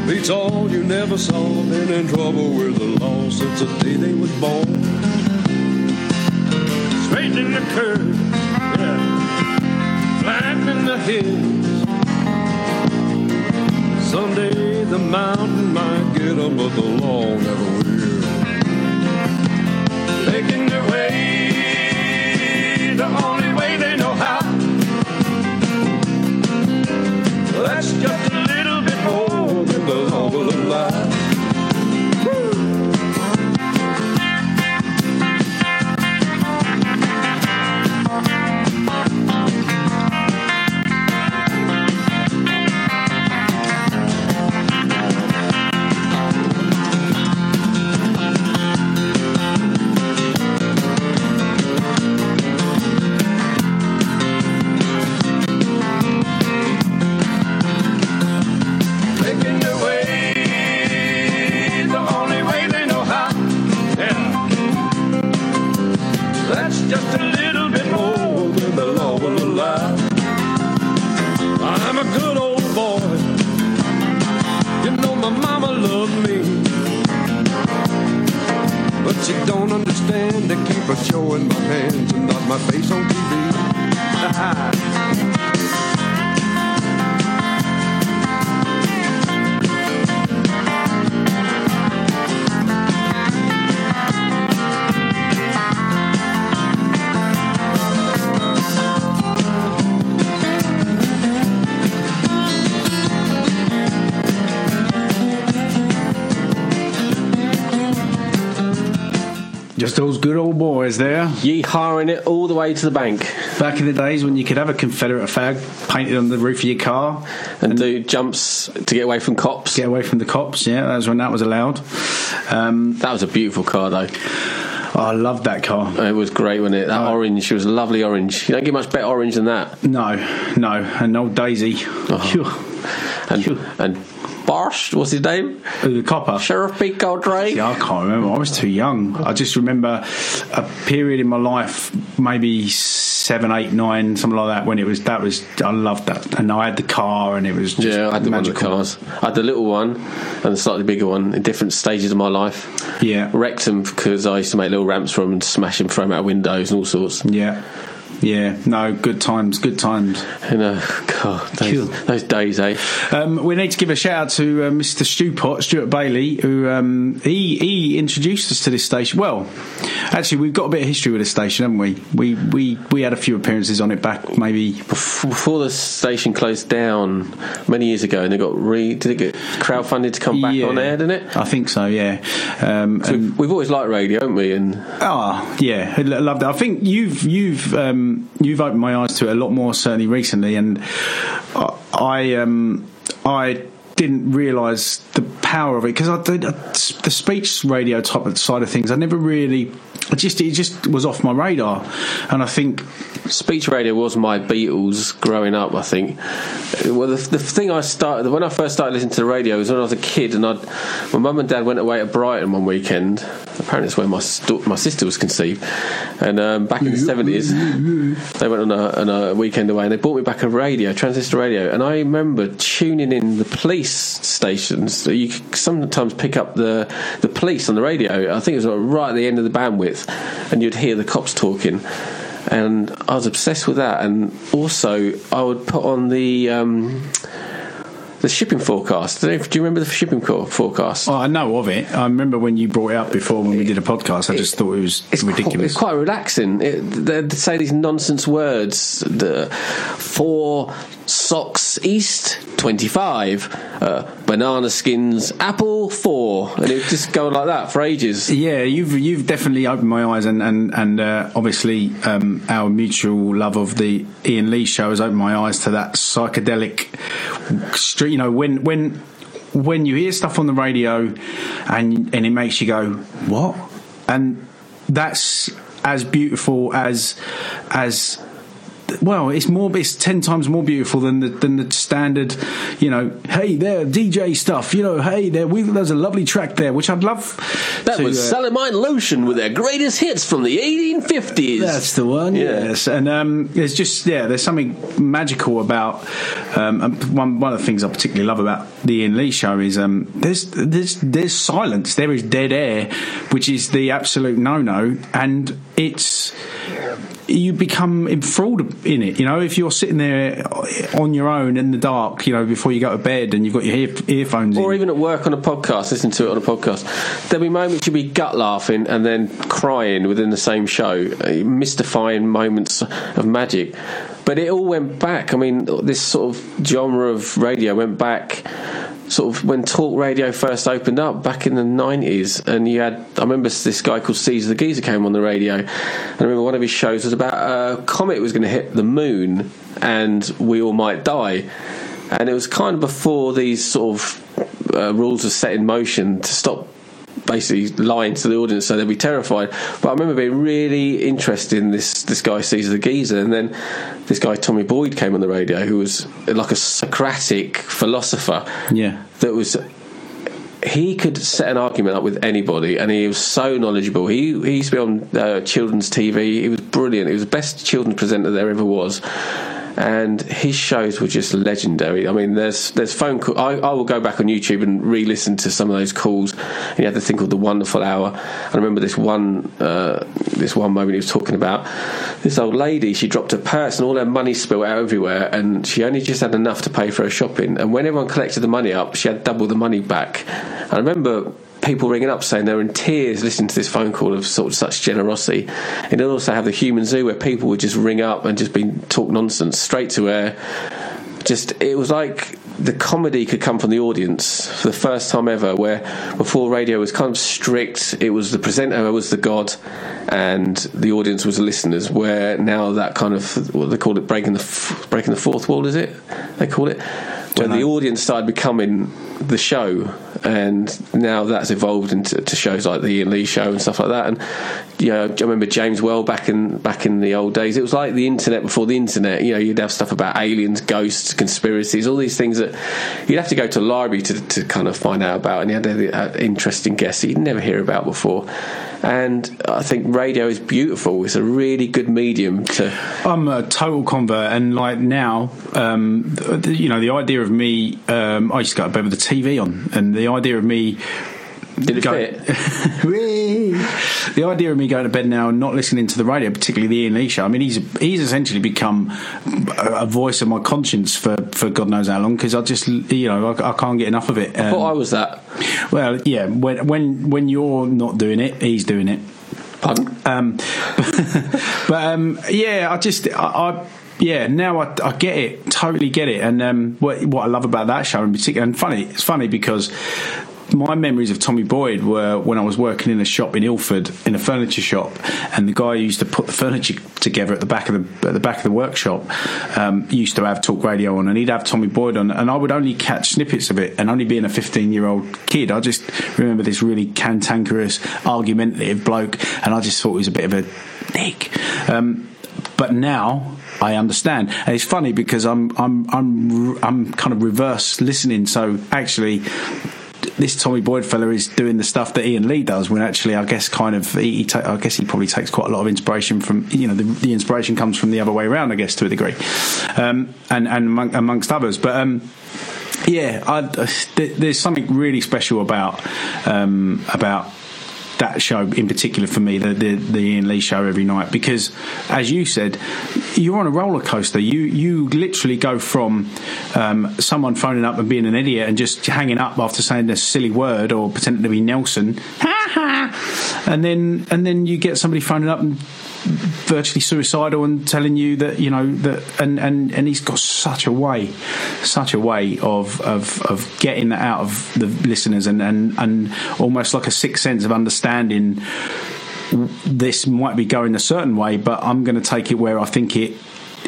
Beats all you never saw, been in trouble with the law since the day they was born. Straight in the curve, yeah, flat in the hills. Someday the mountain might get them, but the law never will. Making their way the only Yeehawing it all the way to the bank. Back in the days when you could have a Confederate flag painted on the roof of your car and, do jumps to get away from cops. Get away from the cops, yeah, that was when that was allowed. Um, that was a beautiful car, though. Oh, I loved that car. It was great, wasn't it? That orange, it was a lovely orange. You don't get much better orange than that. No, no, and old Daisy. And, and Borscht, what's his name? The copper. Sheriff Pico Drake. Yeah, I can't remember. I was too young. I just remember a period in my life, maybe seven, eight, nine, something like that, when it was that was I loved that, and I had the car, and it was just Yeah, I had the one of the cars. I had the little one and the slightly bigger one in different stages of my life. Yeah. Wrecked them because I used to make little ramps for them and smash them, throw them out windows and all sorts. Yeah. Yeah, no, good times, good times. You know, God, those, those days, eh? Um, we need to give a shout out to uh, Mr. Stewpot, Stuart Bailey, who um, he he introduced us to this station. Well, actually, we've got a bit of history with this station, haven't we? We we we had a few appearances on it back, maybe Before the station closed down many years ago, and they got re did it get crowdfunded to come back Yeah. on air? Didn't it? I think so. Yeah. Um, we've, we've always liked radio, haven't we? And Ah, yeah, I lo- love that. I think you've you've um, you've opened my eyes to it a lot more certainly recently, and I I, um, I didn't realise the power of it because I the speech radio type of side of things. I never really. It just it just was off my radar, and I think speech radio was my Beatles growing up. I think. Well, the, the thing I started when I first started listening to the radio was when I was a kid, and I'd, my mum and dad went away to Brighton one weekend. Apparently, it's where my sto- my sister was conceived, and um, back in the seventies, they went on a, on a weekend away, and they brought me back a radio, transistor radio, and I remember tuning in the police stations. So you sometimes pick up the the police on the radio. I think it was right at the end of the bandwidth, and you'd hear the cops talking and I was obsessed with that. And also, I would put on the um, the shipping forecast. Do you remember the shipping forecast? oh, I know of it. I remember when you brought it up before when we did a podcast. I just thought it was ridiculous. It's quite relaxing. It, they'd say these nonsense words. The four socks east twenty five, uh, banana skins apple four, and it would just go like that for ages. Yeah, you've you've definitely opened my eyes, and and and uh, obviously um, our mutual love of the Iain Lee show has opened my eyes to that psychedelic. Street, you know, when when when you hear stuff on the radio, and and it makes you go what, and that's as beautiful as as well, it's more, it's ten times more beautiful than the than the standard, you know. Hey, there, DJ stuff. You know, hey, there, we, there's a lovely track there, which I'd love. That to, was uh, Salamine Lotion with their greatest hits from the 1850s. That's the one. Yeah. Yes, and um, there's just yeah, there's something magical about um, one one of the things I particularly love about the Iain Lee show is um, there's there's there's silence. There is dead air, which is the absolute no no, and it's you become enthralled in it. You know, if you're sitting there on your own in the dark, you know, before you go to bed, and you've got your ear, earphones in. Or even at work on a podcast, listen to it on a podcast. There'll be moments you'll be gut laughing and then crying within the same show, uh, mystifying moments of magic. But it all went back. I mean, this sort of genre of radio went back sort of when talk radio first opened up back in the 90s and you had i remember this guy called caesar the geezer came on the radio and i remember one of his shows was about a comet was going to hit the moon and we all might die. And it was kind of before these sort of uh, rules were set in motion to stop basically lying to the audience so they'd be terrified. But I remember being really interested in this this guy Caesar the Geezer, and then this guy Tommy Boyd came on the radio, who was like a Socratic philosopher. Yeah, that was. He could set an argument up with anybody, and he was so knowledgeable. He he used to be on uh, children's TV. He was brilliant. He was the best children's presenter there ever was and his shows were just legendary. I mean, there's there's phone call. I, I will go back on YouTube and re-listen to some of those calls. And he had the thing called the Wonderful Hour. I remember this one uh, this one moment he was talking about this old lady. She dropped her purse and all her money spilled out everywhere, and she only just had enough to pay for her shopping. And when everyone collected the money up, she had double the money back. I remember people ringing up saying they're in tears listening to this phone call of sort of such generosity. And it'll also have the human zoo where people would just ring up and just be talk nonsense straight to air. Just it was like the comedy could come from the audience for the first time ever. Where before radio was kind of strict, it was the presenter was the god, and the audience was the listeners. Where now that kind of what they call it breaking the breaking the fourth wall is it? They call it when the audience started becoming the show, and now that's evolved into to shows like the Iain Lee show and stuff like that. And you know, I remember James Whale back in back in the old days. It was like the internet before the internet. You know, you'd have stuff about aliens, ghosts, conspiracies, all these things that you'd have to go to a library to to kind of find out about. And you had uh, interesting guests that you'd never hear about before. And I think radio is beautiful. It's a really good medium to. I'm a total convert, and like now, um, th- th- you know, the idea of me, um, I used to go to bed with the TV on, and the idea of me. Did it the idea of me going to bed now and not listening to the radio, particularly the Iain Lee show. I mean, he's he's essentially become a, a voice of my conscience for, for God knows how long because I just you know I, I can't get enough of it. I thought I was that. Well, yeah. When when when you're not doing it, he's doing it. Pardon? Um, but um, yeah, I just I. I yeah, now I, I get it, totally get it, and um, what what I love about that show in particular, and funny, it's funny because my memories of Tommy Boyd were when I was working in a shop in Ilford, in a furniture shop, and the guy who used to put the furniture together at the back of the at the back of the workshop um, used to have talk radio on, and he'd have Tommy Boyd on, and I would only catch snippets of it, and only being a fifteen year old kid, I just remember this really cantankerous, argumentative bloke, and I just thought he was a bit of a dick. Um, but now I understand, and it's funny because I'm I'm I'm I'm kind of reverse listening. So actually, this Tommy Boyd fella is doing the stuff that Iain Lee does. When actually, I guess kind of he, he ta- I guess he probably takes quite a lot of inspiration from you know the, the inspiration comes from the other way around. I guess to a degree, um, and and among, amongst others, but. Um, yeah, I, there's something really special about um, about that show in particular for me, the, the the Iain Lee show every night, because as you said, you're on a roller coaster. You you literally go from um, someone phoning up and being an idiot and just hanging up after saying a silly word or pretending to be Nelson, and then and then you get somebody phoning up and virtually suicidal and telling you that you know that and and and he's got such a way such a way of of of getting that out of the listeners and and and almost like a sixth sense of understanding this might be going a certain way but i'm going to take it where i think it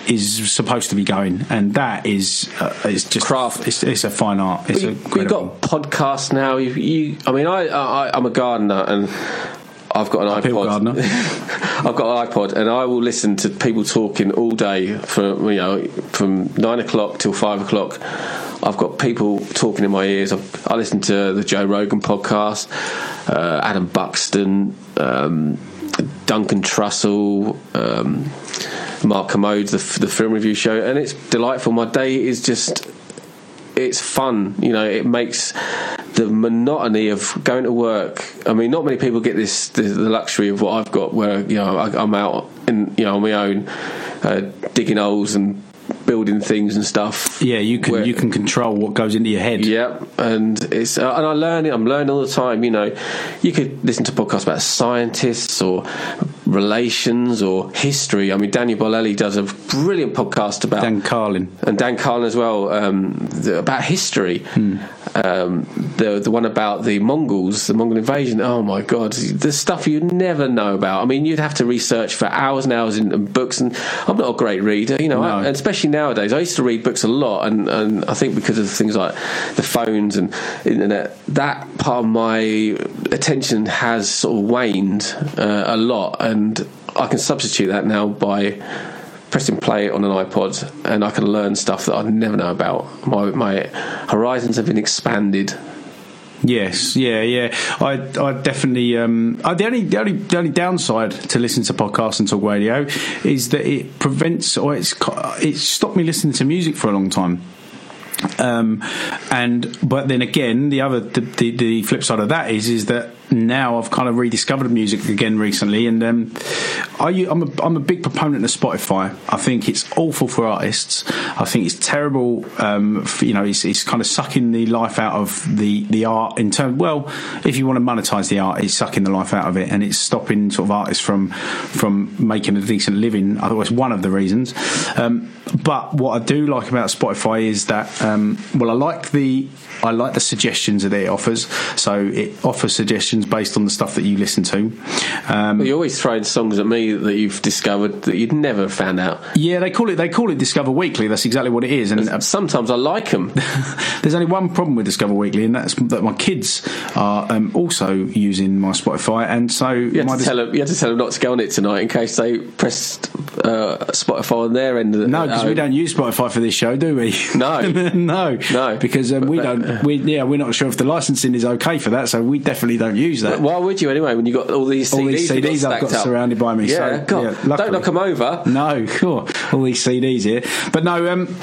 is supposed to be going. And that is uh, it's just craft. it's, it's a fine art. It's we, a we've got podcasts now. You, you I mean, I, I, I'm a gardener, and I've got an Appeal iPod. I've got an iPod, and I will listen to people talking all day from you know from nine o'clock till five o'clock. I've got people talking in my ears. I've, I listen to the Joe Rogan podcast, uh, Adam Buxton, um, Duncan Trussell, um, Mark Kermode, the, the film review show, and it's delightful. My day is just it's fun. You know, it makes the monotony of going to work. I mean, not many people get this the, the luxury of what I've got, where you know I, I'm out in you know on my own, uh, digging holes and building things and stuff. Yeah, you can you can control what goes into your head. Yep, and it's uh, and I learn it. I'm learning all the time. You know, you could listen to podcasts about scientists or relations or history. I mean, Daniel Bolelli does a brilliant podcast about Dan Carlin and Dan Carlin as well um, the, about history. Um, the the one about the Mongols, the Mongol invasion. Oh my God, the stuff you never know about. I mean, you'd have to research for hours and hours in, in books, and I'm not a great reader, you know, No. I, especially nowadays. I used to read books a lot, and, and I think because of things like the phones and internet, that part of my attention has sort of waned uh, a lot, and I can substitute that now by pressing play on an iPod, and I can learn stuff that I'd never know about. My my horizons have been expanded. Yes, yeah, yeah. I, I definitely. Um, uh, the only, the only, the only downside to listen to podcasts and talk radio is that it prevents, or it's, it's stopped me listening to music for a long time. Um, and but then again, the other, the, the, the flip side of that is, is that now I've kind of rediscovered music again recently, and um, I, I'm a, I'm a big proponent of Spotify. I think it's awful for artists. I think it's terrible. Um, for, you know, it's, it's kind of sucking the life out of the the art in terms. Well, if you want to monetize the art, it's sucking the life out of it, and it's stopping sort of artists from from making a decent living. i Otherwise, one of the reasons. Um, but what I do like about Spotify is that um, well, I like the I like the suggestions that it offers. So it offers suggestions based on the stuff that you listen to. Um, You're always throwing songs at me that you've discovered that you'd never found out. yeah, they call it they call it Discover Weekly. That's exactly what it is. And uh, sometimes I like them. there's only one problem with Discover Weekly, and that's that my kids are um, also using my Spotify, and so You had, to tell them, you had to tell them not to go on it tonight in case they pressed uh, Spotify on their end. Of the, No, because we oh. don't use Spotify for this show, do we? No, no, no, because um, we don't. We, yeah, we're not sure if the licensing is okay for that, so we definitely don't use that. Why would you anyway when you got all these CDs? all these got CDs I've got up? surrounded by me. Yeah, so, God, yeah, don't knock them over. No, sure. All these CDs here, but no. Um,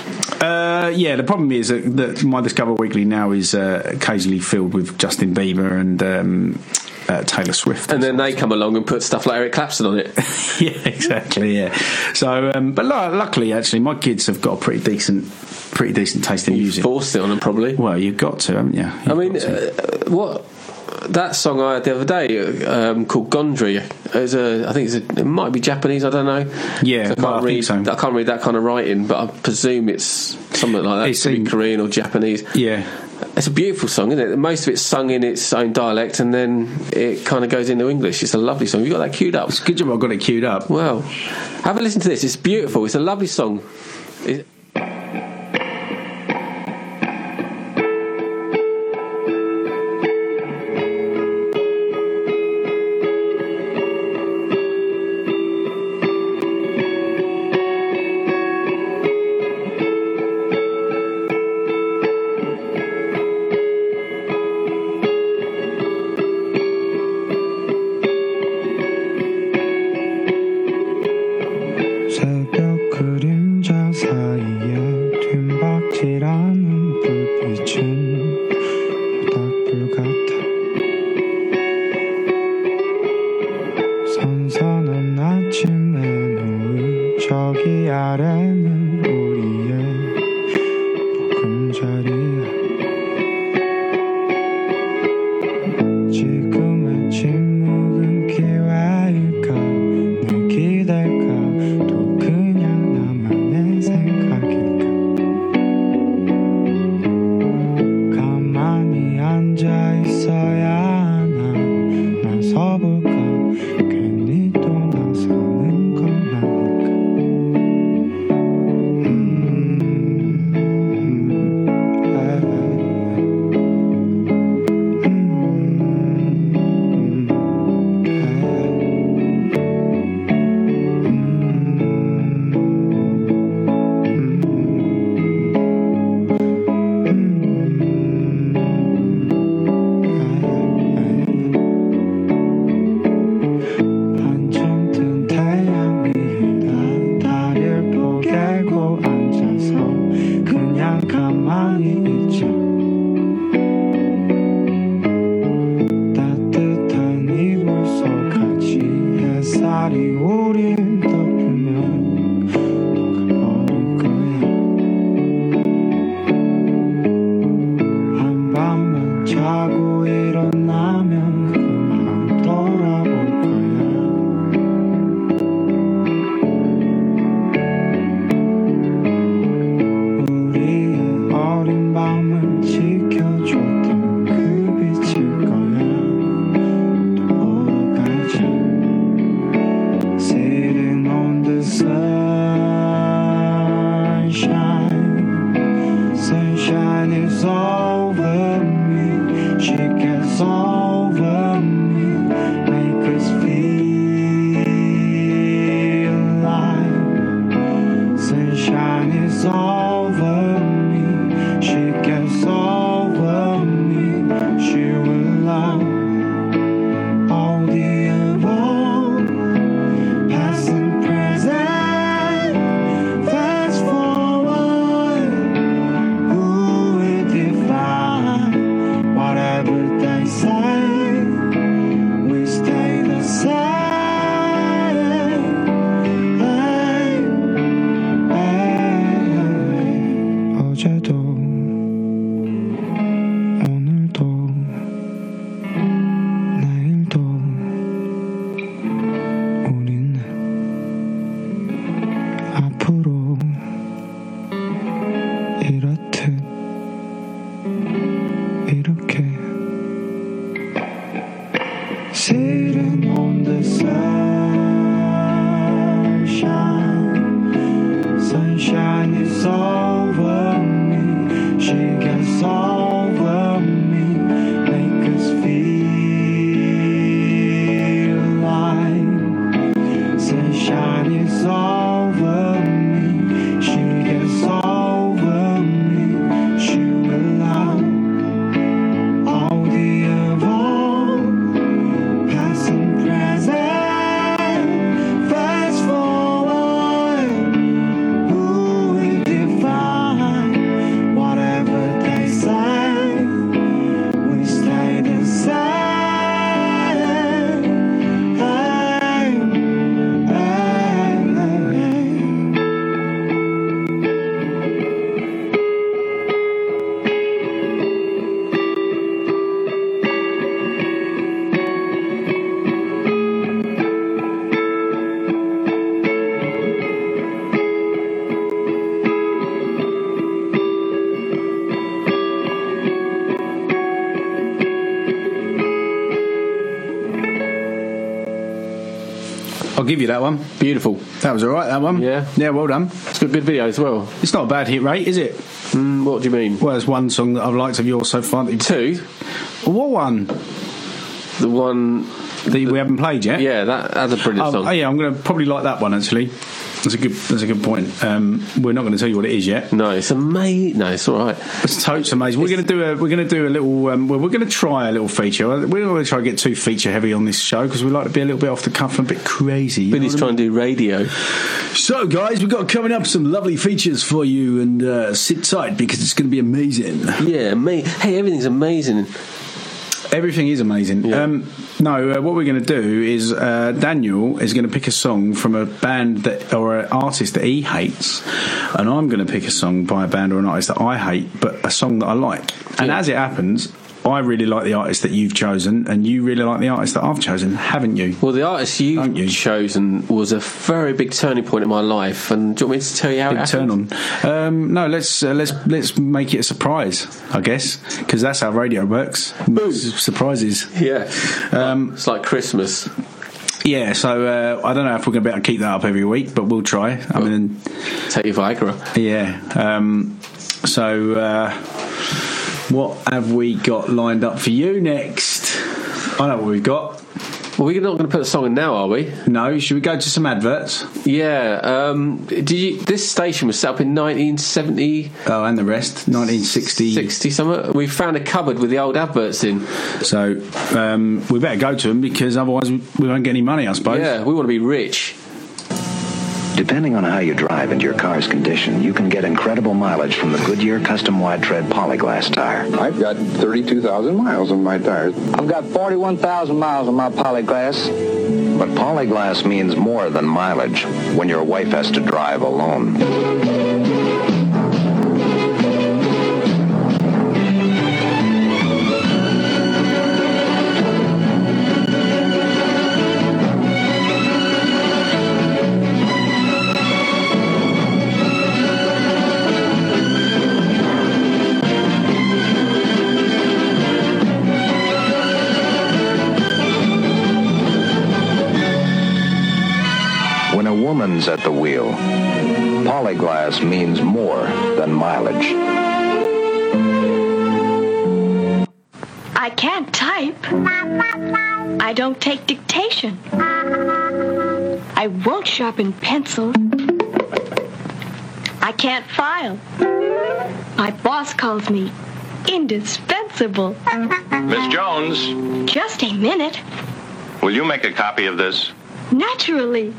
uh, yeah, the problem is that, that my Discover Weekly now is uh, occasionally filled with Justin Bieber and um, uh, Taylor Swift. And then they come along and put stuff like Eric Clapton on it. yeah, exactly. Yeah. So, um, but lu- luckily, actually, my kids have got a pretty decent, pretty decent taste in music. Forced it on them, probably. Well, you've got to, haven't you? I mean, uh, what that song I had the other day um, called Gondry is a I think it's a, it might be Japanese. I don't know. Yeah, I can't well, I read. so. I can't read that kind of writing, but I presume it's something like that. It's It Korean or Japanese. Yeah. It's a beautiful song, isn't it? Most of it's sung in its own dialect, and then it kind of goes into English. It's a lovely song. You got that queued up? It's good job. I've got it queued up. Well, have a listen to this. It's beautiful. It's a lovely song. It- you that one. Beautiful. That was all right. That one. Yeah. Yeah. Well done. It's got a good video as well. It's not a bad hit rate, is it? Mm, what do you mean? Well, there's one song that I've liked of yours so far. Two. What one? The one that we haven't played yet. Yeah, that that's a brilliant Oh, song. oh, yeah, I'm going to probably like that one actually. That's a good. That's a good point. Um, we're not going to tell you what it is yet. No, it's amazing. No, it's all right. It's totes amazing. We're going to do a. We're going to do a little. Um, well, we're going to try a little feature. We're not going to try to get too feature heavy on this show because we like to be a little bit off the cuff and a bit crazy. Billy's I trying to do radio. So, guys, we've got coming up some lovely features for you, and uh, sit tight because it's going to be amazing. Yeah, me. Hey, everything's amazing. Everything is amazing. Um, no, uh, what we're going to do is uh, Daniel is going to pick a song from a band that or an artist that he hates, and I'm going to pick a song by a band or an artist that I hate, but a song that I like. And as it happens, I really like the artist that you've chosen, and you really like the artist that I've chosen, haven't you? Well, the artist you've chosen was a very big turning point in my life, and do you want me to tell you how Big it happened? turn on. Um, no, let's uh, let's let's make it a surprise, I guess, because that's how radio works. Surprises. Yeah, um, it's like Christmas. Yeah, so uh, I don't know if we're going to be able to keep that up every week, but we'll try. I mean, take your Viagra. Yeah. Um, so, uh, what have we got lined up for you next? I know what we've got. Well, we're not going to put a song in now, are we? No. Should we go to some adverts? Yeah. Um, did you? This station was set up in 1970. Oh, and the rest, 1960. 60 something. We found a cupboard with the old adverts in. So um, we better go to them because otherwise we won't get any money, I suppose. Yeah, we want to be rich. Depending on how you drive and your car's condition, you can get incredible mileage from the Goodyear Custom Wide Tread Polyglass tire. I've got 32,000 miles on my tires. I've got 41,000 miles on my polyglass. But Polyglass means more than mileage when your wife has to drive alone. When at the wheel, Polyglass means more than mileage. I can't type. I don't take dictation. I won't sharpen pencils. I can't file. My boss calls me indispensable. Miss Jones, Just a minute. will you make a copy of this? Naturally.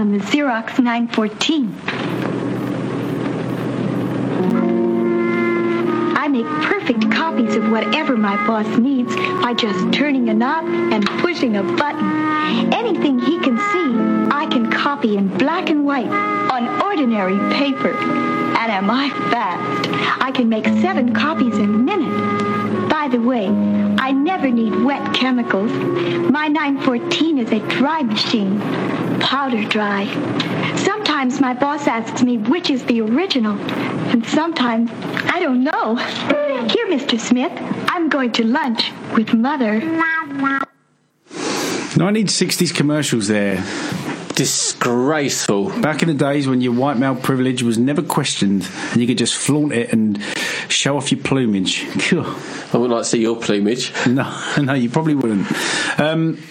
On the Xerox 914. I make perfect copies of whatever my boss needs by just turning a knob and pushing a button. Anything he can see, I can copy in black and white on ordinary paper. And am I fast? I can make seven copies in a minute. By the way, I never need wet chemicals. My 914 is a dry machine, powder dry. Sometimes my boss asks me which is the original, and sometimes I don't know. Here, Mr. Smith, I'm going to lunch with Mother. 1960s commercials there. Disgraceful. Back in the days when your white male privilege was never questioned and you could just flaunt it and show off your plumage. I wouldn't like to see your plumage. No, no, you probably wouldn't. Um,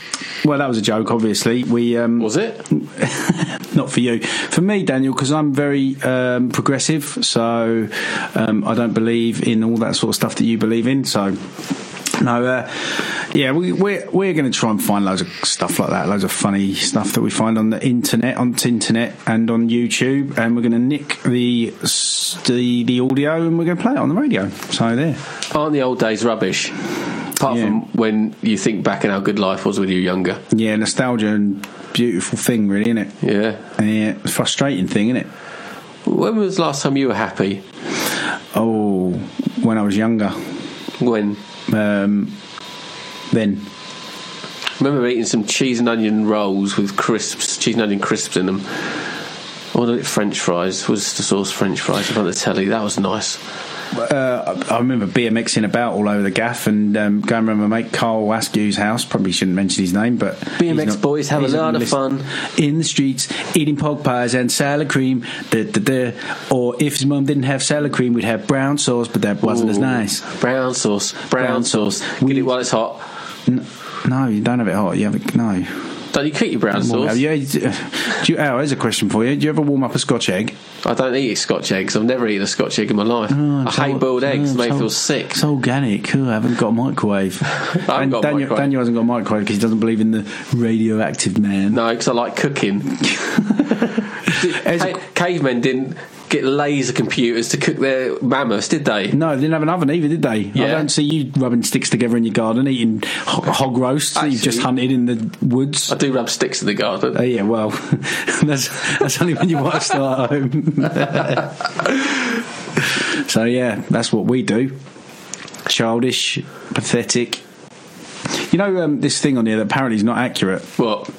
well, that was a joke, obviously. We um, Was it? not for you, for me, Daniel, because I'm very um, progressive. So um, I don't believe in all that sort of stuff that you believe in. So. No, uh, yeah, we, we're we're going to try and find loads of stuff like that, loads of funny stuff that we find on the internet, on the internet, and on YouTube, and we're going to nick the the the audio and we're going to play it on the radio. So there. Aren't the old days rubbish? Apart from when you think back on how good life was when you were younger. Yeah, nostalgia and beautiful thing, really, isn't it? Yeah. Yeah, frustrating thing, isn't it? When was the last time you were happy? Oh, when I was younger. When? Um, then. I remember eating some cheese and onion rolls with crisps, cheese and onion crisps in them. It French fries? Was the sauce French fries of the telly? That was nice. Uh, I I remember BMXing about all over the gaff and um, going around my mate Carl Askew's house. Probably shouldn't mention his name, but BMX not- boys have a lot of fun in the streets, eating pork pies and salad cream. Da, da, da. Or if his mum didn't have salad cream, we'd have brown sauce, but that wasn't as nice. Brown sauce, brown sauce. Get it while it's hot. No, you don't have it hot. You have it no. Don't you cook your brown sauce? Yeah, you- uh, do you, oh, here's a question for you. Do you ever warm up a Scotch egg? I don't eat Scotch eggs. I've never eaten a Scotch egg in my life. Oh, I hate all- boiled eggs. oh, They make me feel sick. It's organic. Oh, I haven't got a microwave. haven't got Daniel, microwave. Daniel hasn't got a microwave because he doesn't believe in the radioactive man. No, because I like cooking. Ca- cavemen didn't get laser computers to cook their mammoths, did they? No, they didn't have an oven either, did they? I don't see you rubbing sticks together in your garden, eating ho- hog roasts that you've just hunted in the woods. I do rub sticks in the garden. Oh, yeah, well, that's that's only when you want to start at home. so yeah, that's what we do. Childish, pathetic. You know um, this thing on here that apparently is not accurate. What?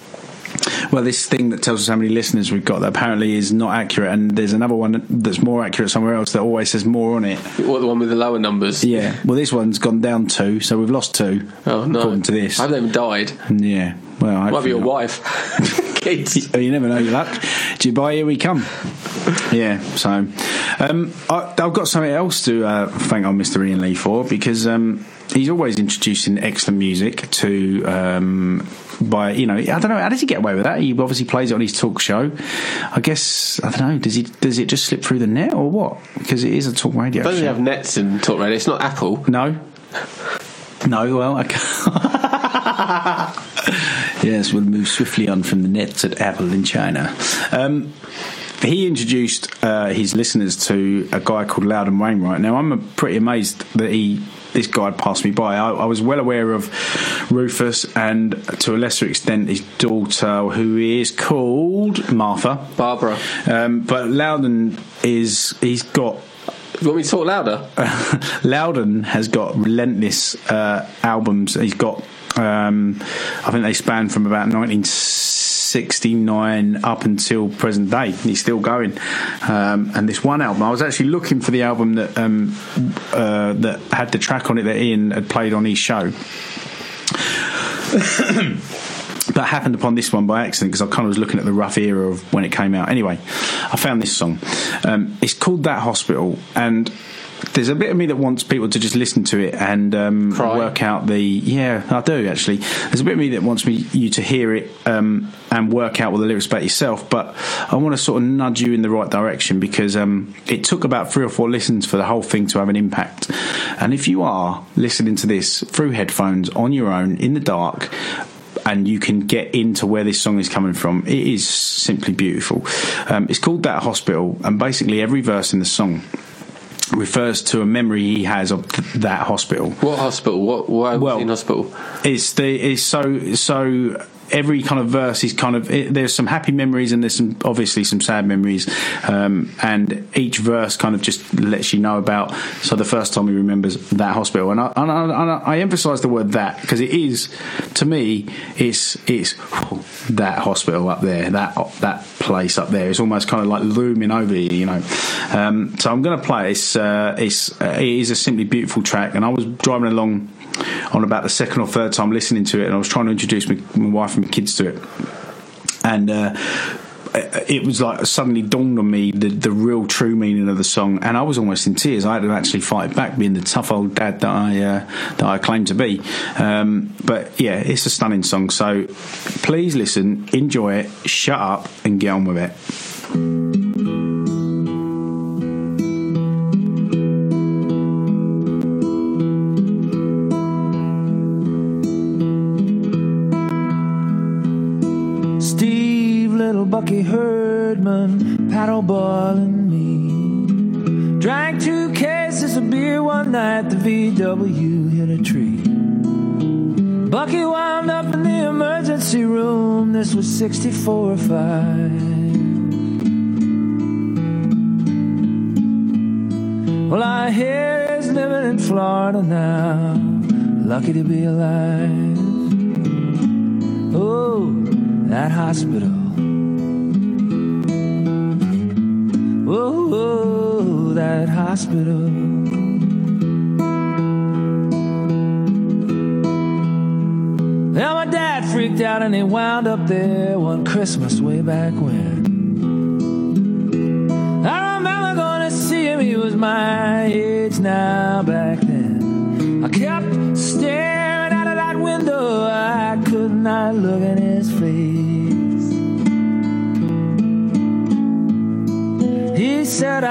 Well, this thing that tells us how many listeners we've got that apparently is not accurate, and there's another one that's more accurate somewhere else that always says more on it. What the one with the lower numbers? Yeah. Well, this one's gone down two, so we've lost two. Oh no! According to this. I they haven't died. Yeah. Well, Might be your not. wife. Kids. You never know your luck. Dubai, here we come. Yeah, so um, I, I've got something else to uh, thank on Mr. Iain Lee for because um, he's always introducing excellent music to. Um, by you know, I don't know how does he get away with that? He obviously plays it on his talk show. I guess I don't know. Does he? Does it just slip through the net or what? Because it is a talk radio. Don't show. they have nets in talk radio? It's not Apple. No. No, well, I can't. Yes, we'll move swiftly on from the nets at Apple in China. Um, he introduced uh, his listeners to a guy called Loudon Wainwright. Now, I'm pretty amazed that he this guy had passed me by. I, I was well aware of Rufus and to a lesser extent his daughter, who is called Martha Barbara. Um, but Loudon is he's got. You want me to talk louder? Loudon has got relentless uh, albums. He's got, um, I think they span from about 1969 up until present day. He's still going. Um, and this one album, I was actually looking for the album that um, uh, that had the track on it that Iain had played on his show. but happened upon this one by accident because I kind of was looking at the rough era of when it came out. Anyway, I found this song. Um, it's called That Hospital, and there's a bit of me that wants people to just listen to it and um, work out the. Yeah, I do actually. There's a bit of me that wants me you to hear it um, and work out all the lyrics about yourself, but I want to sort of nudge you in the right direction because um, it took about three or four listens for the whole thing to have an impact. And if you are listening to this through headphones on your own in the dark, and you can get into where this song is coming from. It is simply beautiful. Um, it's called That Hospital, and basically every verse in the song refers to a memory he has of th- that hospital. What hospital? What? Why was he in hospital? It's the it's so so. Every kind of verse is kind of it, there's some happy memories and there's some obviously some sad memories, um, and each verse kind of just lets you know about. So the first time he remembers that hospital, and I, and I, and I, emphasise the word that because it is to me it's it's that hospital up there, that that place up there. It's almost kind of like looming over you, you know. Um, so I'm going to play. it. It's uh, it's uh, it is a simply beautiful track, and I was driving along on about the second or third time listening to it, and I was trying to introduce my, my wife and my kids to it, and. Uh, it was like suddenly dawned on me the, the real true meaning of the song, and I was almost in tears. I had to actually fight back, being the tough old dad that I uh, that I claim to be. Um, but yeah, it's a stunning song. So please listen, enjoy it, shut up, and get on with it. Little Bucky Herdman, paddle boiling me. Drank two cases of beer one night, the VW hit a tree. Bucky wound up in the emergency room, this was 64 or 5. Well, I hear he's living in Florida now, lucky to be alive. Oh, that hospital. That hospital. Well, my dad freaked out and he wound up there one Christmas way back when. I remember going to see him, he was my age now back then. I kept staring out of that window, I could not look in his face. He said,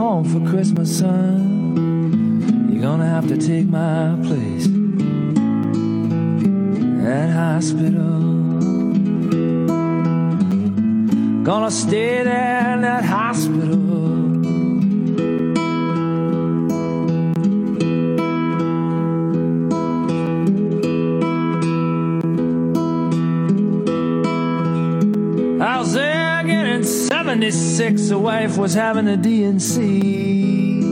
home for Christmas, son. You're gonna have to take my place. at hospital. Gonna stay there 76. A wife was having a D&C.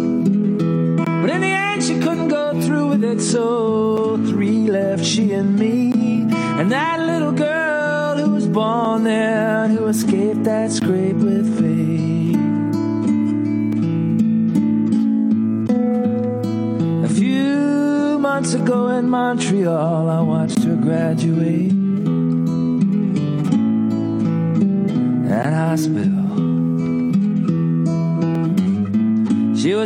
But in the end, she couldn't go through with it, so three left she and me. And that little girl who was born there and who escaped that scrape with fate. A few months ago in Montreal, I watched her graduate. That hospital.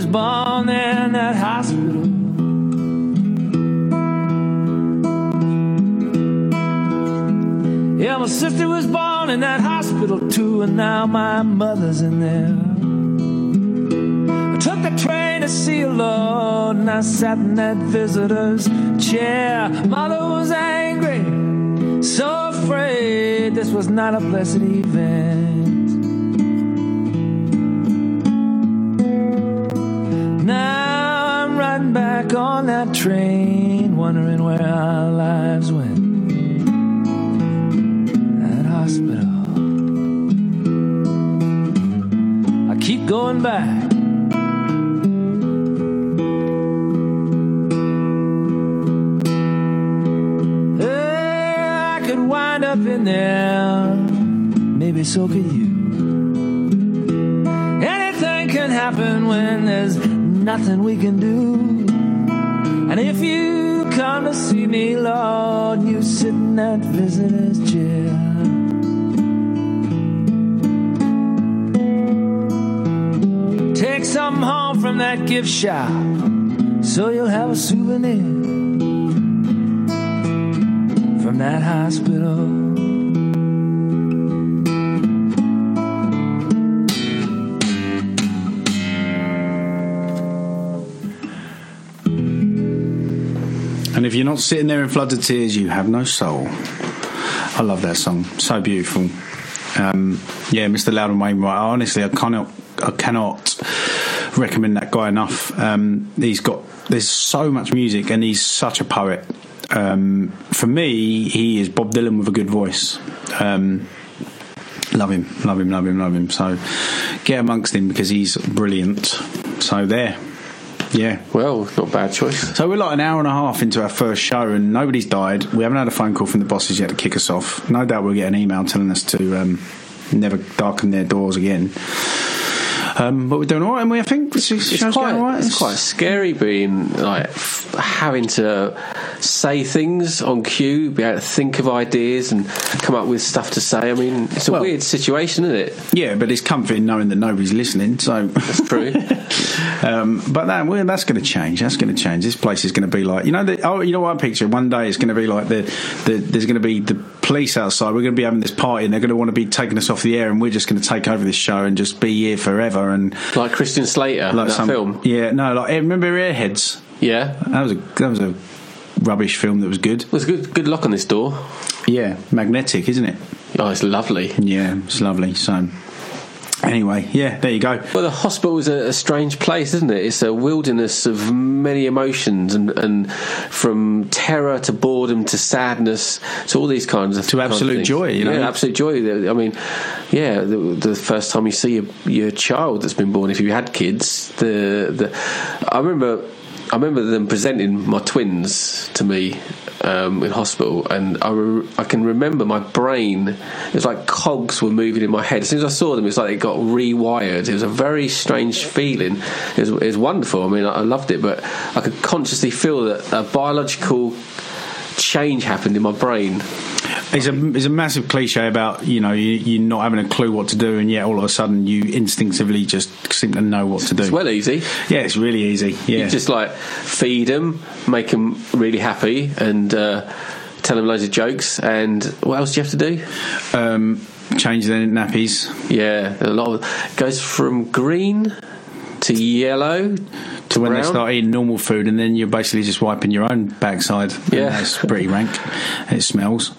Was born in that hospital. Yeah, my sister was born in that hospital too, and now my mother's in there. I took the train to see her, Lord and I sat in that visitor's chair. Mother was angry, so afraid this was not a blessed event. On that train, wondering where our lives went. That hospital. I keep going back. Eh, I could wind up in there. Maybe so could you. Anything can happen when there's nothing we can do. And if you come to see me, Lord, you sit in that visitor's chair. Take some home from that gift shop so you'll have a souvenir from that hospital. And if you're not sitting there in floods of tears, you have no soul. I love that song. So beautiful. Um, yeah, Mr. Loudon Wainwright. Honestly, I cannot, I cannot recommend that guy enough. Um, he's got there's so much music, and he's such a poet. Um, for me, he is Bob Dylan with a good voice. Um, love him, love him, love him, love him. So get amongst him because he's brilliant. So there. Yeah. Well, not a bad choice. So we're like an hour and a half into our first show, and nobody's died. We haven't had a phone call from the bosses yet to kick us off. No doubt we'll get an email telling us to um, never darken their doors again. Um, but we're doing all right, and we I think It's show's quite, right. it's quite scary being like having to say things on cue, be able to think of ideas and come up with stuff to say. I mean, it's a Well- weird situation, isn't it? Yeah, but it's comforting knowing that nobody's listening. So that's true. um, but that well, that's going to change. That's going to change. This place is going to be like you know. The, oh, you know what I picture? One day it's going to be like the, the there's going to be the police outside. We're going to be having this party, and they're going to want to be taking us off the air, and we're just going to take over this show and just be here forever. And like Christian Slater in that film. Yeah, no, like eh, remember Airheads? Yeah, that was a that was a rubbish film that was good. There's good good lock on this door. Yeah, magnetic, isn't it? Oh, it's lovely. Yeah, it's lovely. So anyway, yeah, there you go. Well, the hospital is a, a strange place, isn't it? It's a wilderness of many emotions, and, and from terror to boredom to sadness to all these kinds of To kinds of absolute things. joy, you know? yeah, absolute joy. I mean, yeah, the, the first time you see your, your child that's been born, if you had kids, the the I remember. I remember them presenting my twins to me um, in hospital, and I, re- I can remember my brain. It was like cogs were moving in my head. As soon as I saw them, it was like it got rewired. It was a very strange feeling. It was, it was wonderful. I mean, I, I loved it, but I could consciously feel that a biological change happened in my brain. It's a it's a massive cliche about you know you, you not having a clue what to do, and yet all of a sudden you instinctively just seem to know what to do. It's well easy. Yeah, it's really easy. Yeah, You just like feed them, make them really happy, and uh, tell them loads of jokes. And what else do you have to do? Um, change their nappies. Yeah, a lot of it goes from green to yellow to when they start eating normal food, and then you're basically just wiping your own backside. Yeah. it's pretty rank. It smells.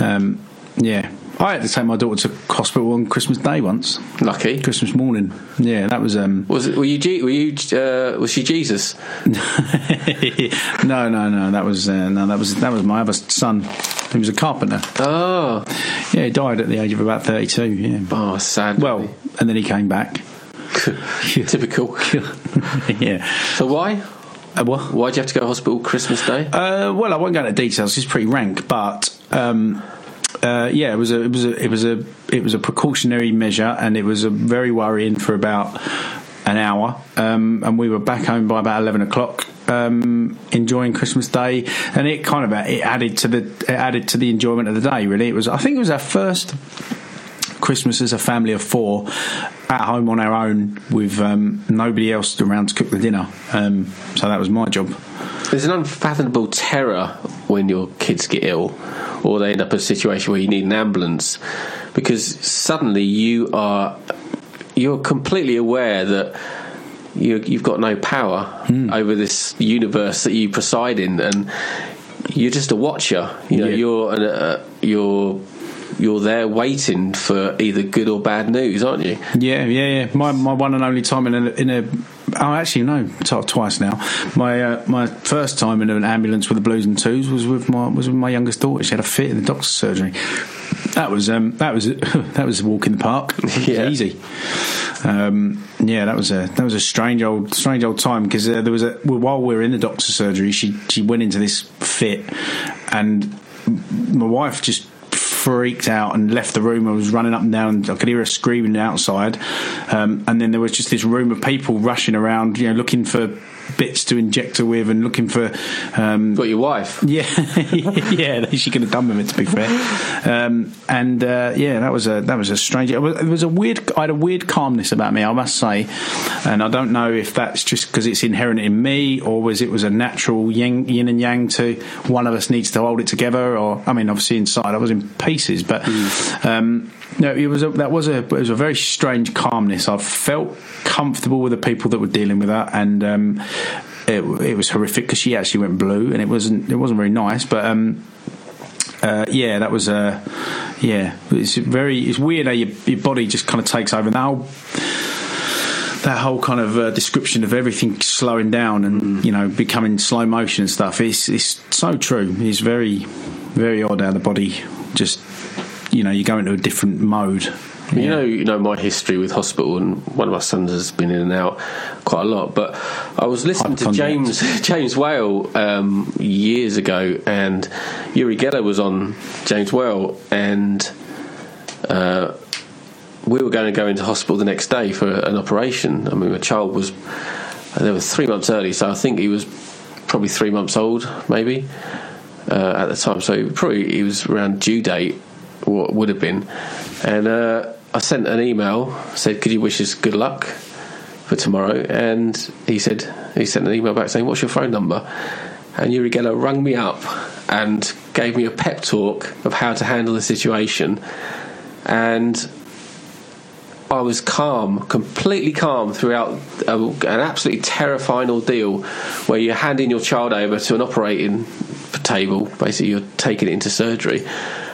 Um, yeah. I had to take my daughter to hospital on Christmas Day once. Lucky Christmas morning. Yeah, that was. Um, Was it? Were you? Were you? Uh, was she Jesus? no, no, no. That was uh, no. That was that was my other son. He was a carpenter. Oh, yeah. He died at the age of about thirty-two. Yeah. Oh, sad. Well, and then he came back. Typical. yeah. So why? Uh, what? Why'd you have to go to hospital Christmas Day? Uh, well, I won't go into details. It's pretty rank, but um, uh, yeah, it was a it was a it was a it was a precautionary measure, and it was a very worrying for about an hour. Um, and we were back home by about eleven o'clock. Um, enjoying Christmas Day, and it kind of it added to the it added to the enjoyment of the day. Really, it was. I think it was our first Christmas as a family of four at home on our own with um, nobody else around to cook the dinner. Um, so that was my job. There's an unfathomable terror when your kids get ill or they end up in a situation where you need an ambulance because suddenly you are you're completely aware that you, you've got no power Hmm. over this universe that you preside in, and you're just a watcher. You know, Yeah. you're an, uh, you're you're there waiting for either good or bad news, aren't you? Yeah, yeah, yeah. My my one and only time in a in a oh actually no twice now. My uh, my first time in an ambulance with the blues and twos was with my was with my youngest daughter. She had a fit in the doctor's surgery. That was um that was that was a walk in the park. Yeah. easy. Um, yeah, that was a that was a strange old strange old time because uh, there was a well, while we were in the doctor's surgery, she she went into this fit, and my wife just freaked out and left the room. I was running up and down. I could hear her screaming outside, um, and then there was just this room of people rushing around, you know, looking for bits to inject her with and looking for. Um, Got your wife? Yeah, yeah. She could have done with it, to be fair. Um, and uh, yeah, that was a that was a strange. It was, it was a weird. I had a weird calmness about me, I must say, and I don't know if that's just because it's inherent in me, or was it was a natural yin, yin and yang to one of us needs to hold it together. Or I mean, obviously inside I was in pieces, but um, no, it was a, that was a it was a very strange calmness. I felt comfortable with the people that were dealing with that, and um, it, it was horrific because she actually went blue, and it wasn't it wasn't very nice, but. Um, uh, yeah, that was uh, yeah. It's very it's weird how your, your body just kind of takes over. Now that whole kind of uh, description of everything slowing down and you know becoming slow motion and stuff is it's so true. It's very very odd how the body just you know you go into a different mode. You know, you know my history with hospital, and one of my sons has been in and out quite a lot. But I was listening to Hypochondriacs. James James Whale um, years ago, and Uri Geller was on James Whale, and uh, we were going to go into hospital the next day for an operation. I mean, my child was they were three months early, so I think he was probably three months old, maybe uh, at the time. So probably he was around due date, what would have been. And uh, I sent an email, said, "Could you wish us good luck for tomorrow?" And he said he sent an email back saying, "What's your phone number?" And Uri Geller rung me up and gave me a pep talk of how to handle the situation. And I was calm, completely calm throughout a, an absolutely terrifying ordeal where you're handing your child over to an operating table. Basically, you're taking it into surgery.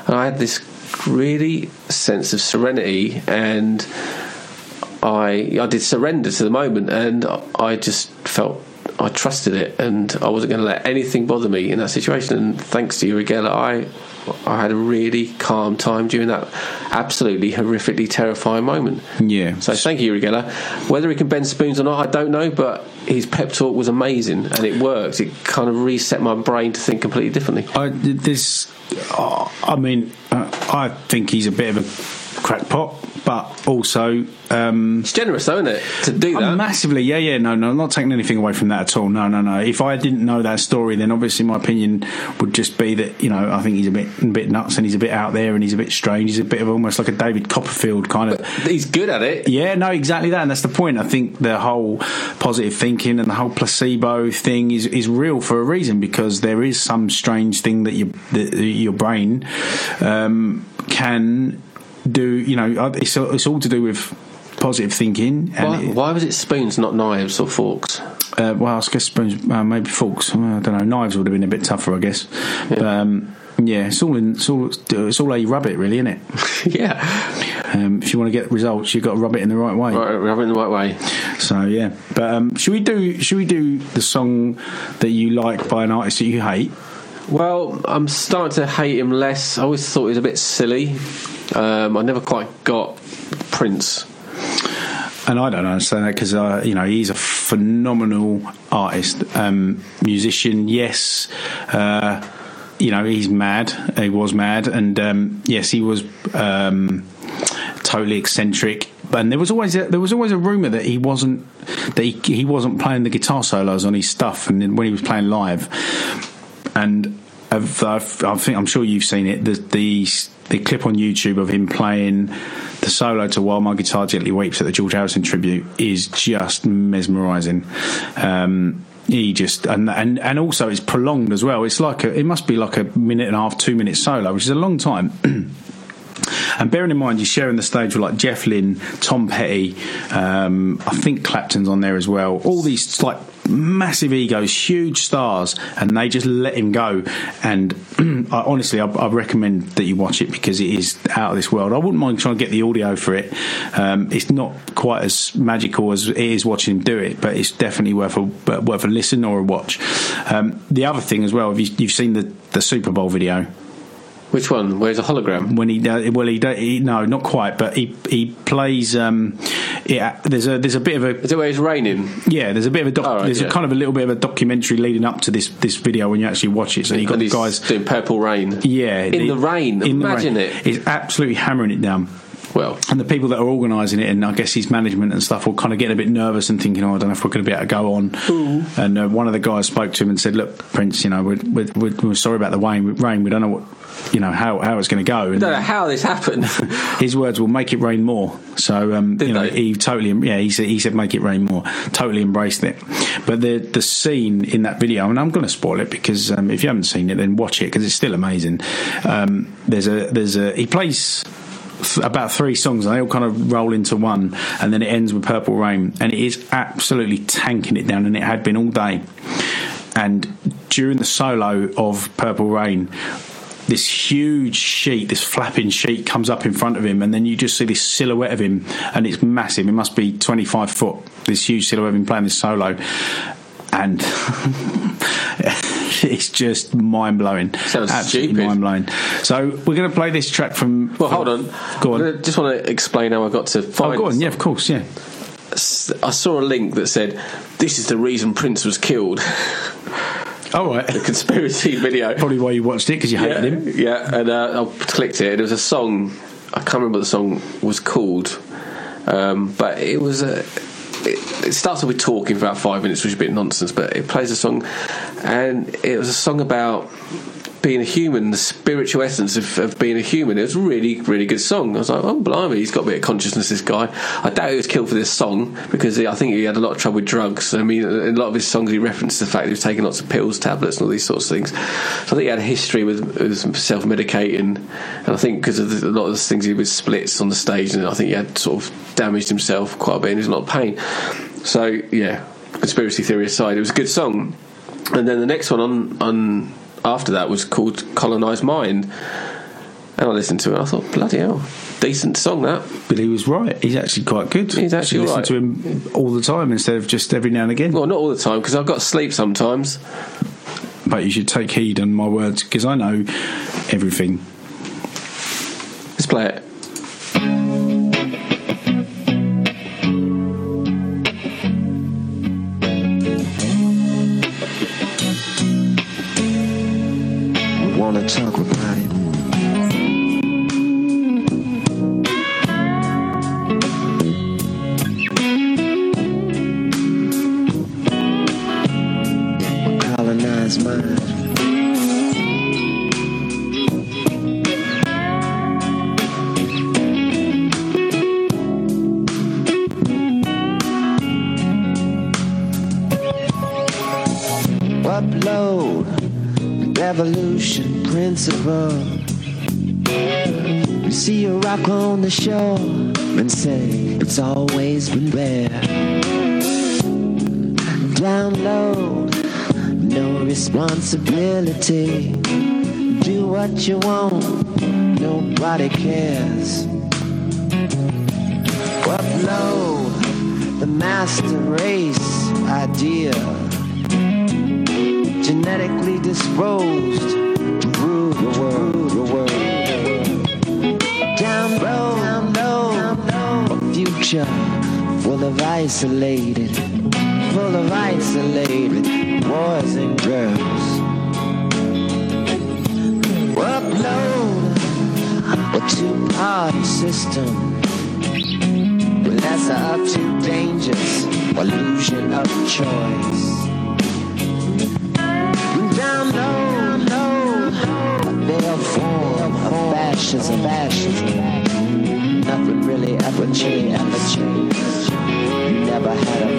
And I had this really sense of serenity and I I did surrender to the moment and I just felt I trusted it and I wasn't going to let anything bother me in that situation. And thanks to you again I I had a really calm time during that absolutely horrifically terrifying moment. Yeah. So thank you, Uri Geller. Whether he can bend spoons or not, I don't know, but his pep talk was amazing and it worked. It kind of reset my brain to think completely differently. I, this, I mean, uh, I think he's a bit of a crackpot, but also um, it's generous, though, isn't it, to do that? massively. Yeah, yeah. No, no, I'm not taking anything away from that at all. No, no, no. If I didn't know that story, then obviously my opinion would just be that you know I think he's a bit, a bit nuts and he's a bit out there and he's a bit strange. He's a bit of almost like a David Copperfield kind of. he's good at it. Yeah, no, exactly that, and that's the point. I think the whole positive thinking and the whole placebo thing is is real for a reason because there is some strange thing that your that your brain um, can do. You know, it's it's all to do with positive thinking. And Why, it- why was it spoons, not knives or forks? uh, well, I guess spoons, uh, maybe forks. I don't know. Knives would have been a bit tougher, I guess. But, um, yeah, it's all in. It's all. It's all how you rub it, really, isn't it? yeah. Um, if you want to get results, you've got to rub it in the right way. Right, rub it in the right way. So yeah, but um, should we do? Should we do the song that you like by an artist that you hate? Well, I'm starting to hate him less. I always thought he was a bit silly. Um, I never quite got Prince. And I don't understand that because uh, you know he's a phenomenal artist, um, musician. Yes, uh, you know he's mad. He was mad, and um, yes, he was um, totally eccentric. And there was always a, there was always a rumor that he wasn't that he, he wasn't playing the guitar solos on his stuff, and when he was playing live, and I've, I've, I think I'm sure you've seen it. The, the the clip on YouTube of him playing the solo to "While My Guitar Gently Weeps" at the George Harrison tribute is just mesmerising. Um, he just and and and also it's prolonged as well. It's like a, it must be like a minute and a half, two minute solo, which is a long time. And bearing in mind, you're sharing the stage with like Jeff Lynne, Tom Petty, um, I think Clapton's on there as well. All these like massive egos, huge stars, and they just let him go. And I, honestly, I, I recommend that you watch it because it is out of this world. I wouldn't mind trying to get the audio for it. Um, it's not quite as magical as it is watching him do it, but it's definitely worth a worth a listen or a watch. Um, the other thing as well, have you, you've seen the the Super Bowl video. Which one? Where's a hologram? When he does, well, he, he no, not quite, but he he plays. Um, yeah, there's a there's a bit of a. Is it where it's raining? Yeah, there's a bit of a doc, Oh, right, there's yeah. a kind of a little bit of a documentary leading up to this this video when you actually watch it. So you got the he's guys doing purple rain. Yeah, In the rain. in the Imagine rain. it. He's absolutely hammering it down. Well, and the people that are organising it, and I guess his management and stuff, will kind of get a bit nervous and thinking, "Oh, I don't know if we're going to be able to go on." And uh, one of the guys spoke to him and said, "Look, Prince, you know, we're, we're, we're, sorry about the rain. Rain. We don't know what, you know, how how it's going to go." I don't know how this happened. his words will make it rain more. So um, you know, he totally, yeah, he said he said make it rain more. Totally embraced it. But the the scene in that video, and I'm going to spoil it because um, if you haven't seen it, then watch it because it's still amazing. Um, there's a there's a he plays. Th- About three songs, and they all kind of roll into one, and then it ends with "Purple Rain," and it is absolutely tanking it down, and it had been all day. And during the solo of "Purple Rain," this huge sheet, this flapping sheet comes up in front of him, and then you just see this silhouette of him, and it's massive. It must be 25 foot, this huge silhouette of him playing this solo. And it's just mind blowing. Sounds Absolutely stupid. mind blowing. So we're going to play this track from. Well, hold on. Go on. I just want to explain how I got to find. Oh, go on. Yeah, of course. Yeah. I saw a link that said, "This is the reason Prince was killed." All right. The conspiracy video. Probably why you watched it because you hated yeah, him. Yeah, and uh, I clicked it. and It was a song. I can't remember what the song was called, um, but it was a. It, it starts with talking for about five minutes, which is a bit nonsense. But it plays a song, and it was a song about being a human, the spiritual essence of, of being a human. It was a really, really good song. I was like, oh, blimey, he's got a bit of consciousness, this guy. I doubt he was killed for this song because he, I think he had a lot of trouble with drugs. I mean, a lot of his songs, he referenced the fact he was taking lots of pills, tablets, and all these sorts of things. So I think he had a history with, with self medicating. And I think because of the, a lot of the things he was splits on the stage, and I think he had sort of damaged himself quite a bit and he was in a lot of pain. So, yeah, conspiracy theory aside, it was a good song. And then the next one on, on after that was called Colonized Mind. And I listened to it, I thought, bloody hell, decent song that. But he was right. He's actually quite good. He's actually You listen right. to him all the time instead of just every now and again. Well, not all the time because I've got to sleep sometimes. But you should take heed on my words because I know everything. Let's play it. Responsibility. Do what you want, nobody cares. Upload the master race idea genetically disposed to rule the world. The world. Down low, down low, down low. A future full of isolated, full of isolated boys and girls. Upload a two-party system. Lesser of two dangers, illusion of choice. Down low, low, their form of fascism, fascism. Nothing really ever changed. Never had a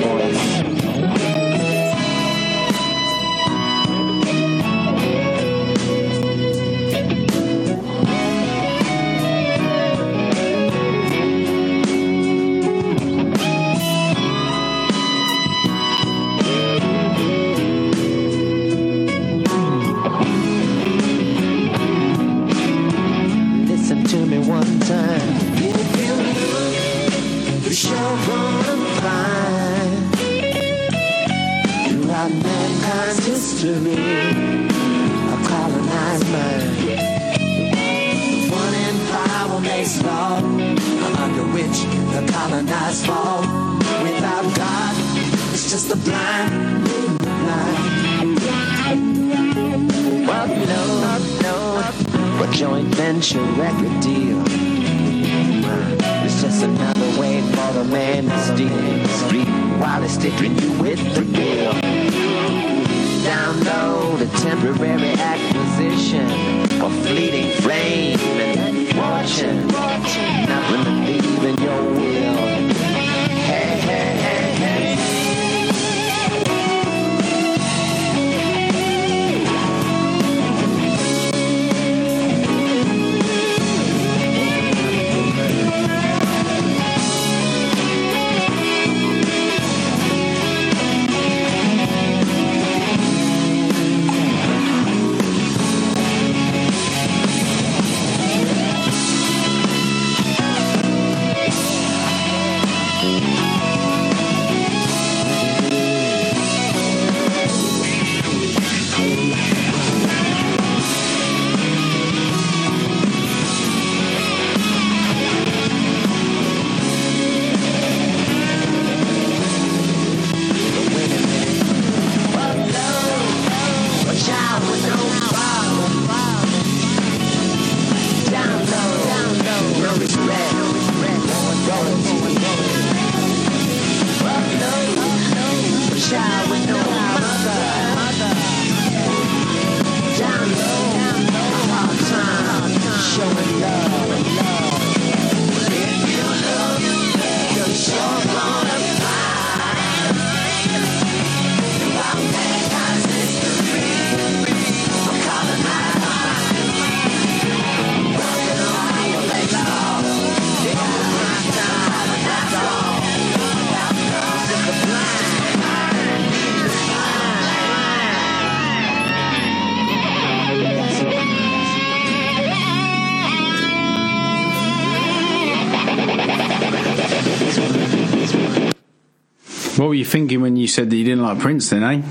thinking when you said that you didn't like Prince then, eh?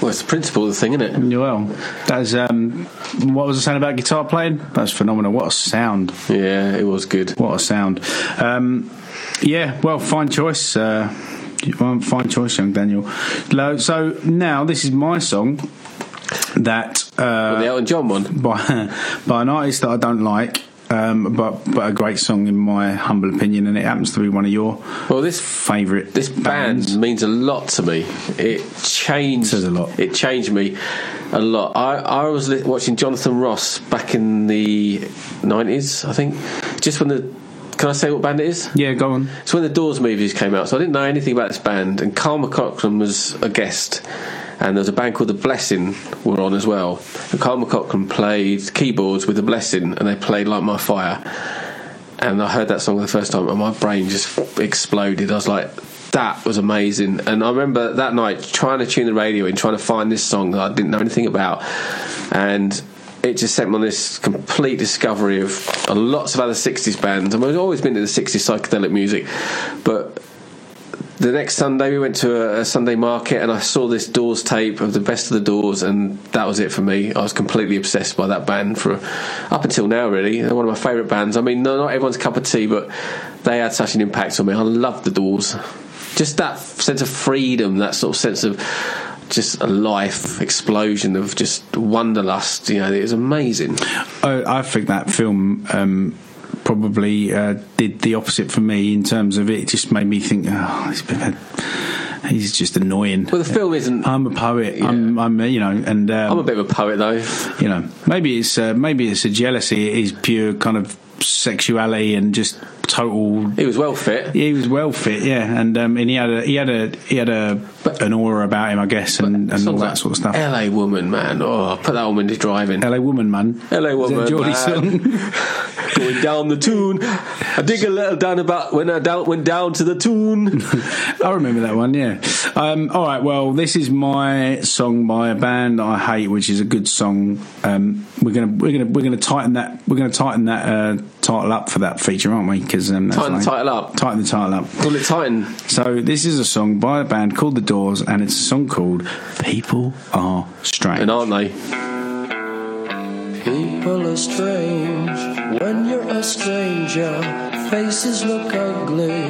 Well, it's the principle of the thing, isn't it? Well, that's um, what was I saying about guitar playing? That's phenomenal. What a sound! Yeah, it was good. What a sound! Um, yeah, well, fine choice. Uh, fine choice, young Daniel. So now this is my song that uh, the Elton John one by by an artist that I don't like. Um, but but a great song in my humble opinion, and it happens to be one of your well this favourite this band means a lot to me. It changed a lot. It changed me a lot. I I was watching Jonathan Ross back in the nineties, I think, just when the. Can I say what band it is? Yeah, go on. It's when the Doors movies came out, so I didn't know anything about this band. And Kyle MacLachlan was a guest, and there was a band called The Blessing were on as well. And Kyle MacLachlan played keyboards with The Blessing, and they played Light My Fire. And I heard that song for the first time, and my brain just exploded. I was like, that was amazing. And I remember that night trying to tune the radio in, trying to find this song that I didn't know anything about. And it just sent me on this complete discovery of uh, lots of other 60s bands. I mean, I've always been into the 60s psychedelic music, but the next Sunday we went to a, a Sunday market and I saw this Doors tape of the best of the Doors, and that was it for me. I was completely obsessed by that band for up until now. Really, they're one of my favourite bands. I mean, no, not everyone's cup of tea, but they had such an impact on me. I love the Doors. Just that sense of freedom, that sort of sense of just a life explosion of just wanderlust. You know, it was amazing. I, I think that film um, probably uh, did the opposite for me in terms of it just made me think, oh, he's, been, he's just annoying. Well, the film isn't. I'm a poet. I'm, I'm, you know, and um, I'm a bit of a poet though. You know, maybe it's uh, maybe it's a jealousy. It is pure kind of sexuality and just total. He was well fit. He was well fit, yeah, and um, and he had a he had a he had a an aura about him, I guess, and, and all Songs that like sort of stuff. LA woman, man. Oh, put that woman to driving. LA woman, man. LA woman, Geordie man. song. Going down the tune. I dig a little down about when I down went down to the tune. I remember that one, yeah. Um, all right, well, this is my song by a band I hate, which is a good song. Um, we're gonna we're gonna we're gonna tighten that we're gonna tighten that uh, title up for that feature, aren't we? Because um, that's Tighten the title up. Tighten the title up. Call it Titan. So this is a song by a band called The Doors, and it's a song called "People Are Strange." And aren't they? People are strange when you're a stranger. Faces look ugly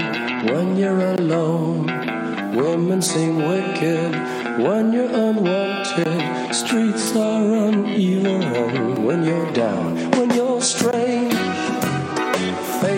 when you're alone. Women seem wicked when you're unwanted. Streets are uneven when you're down. When you're strange,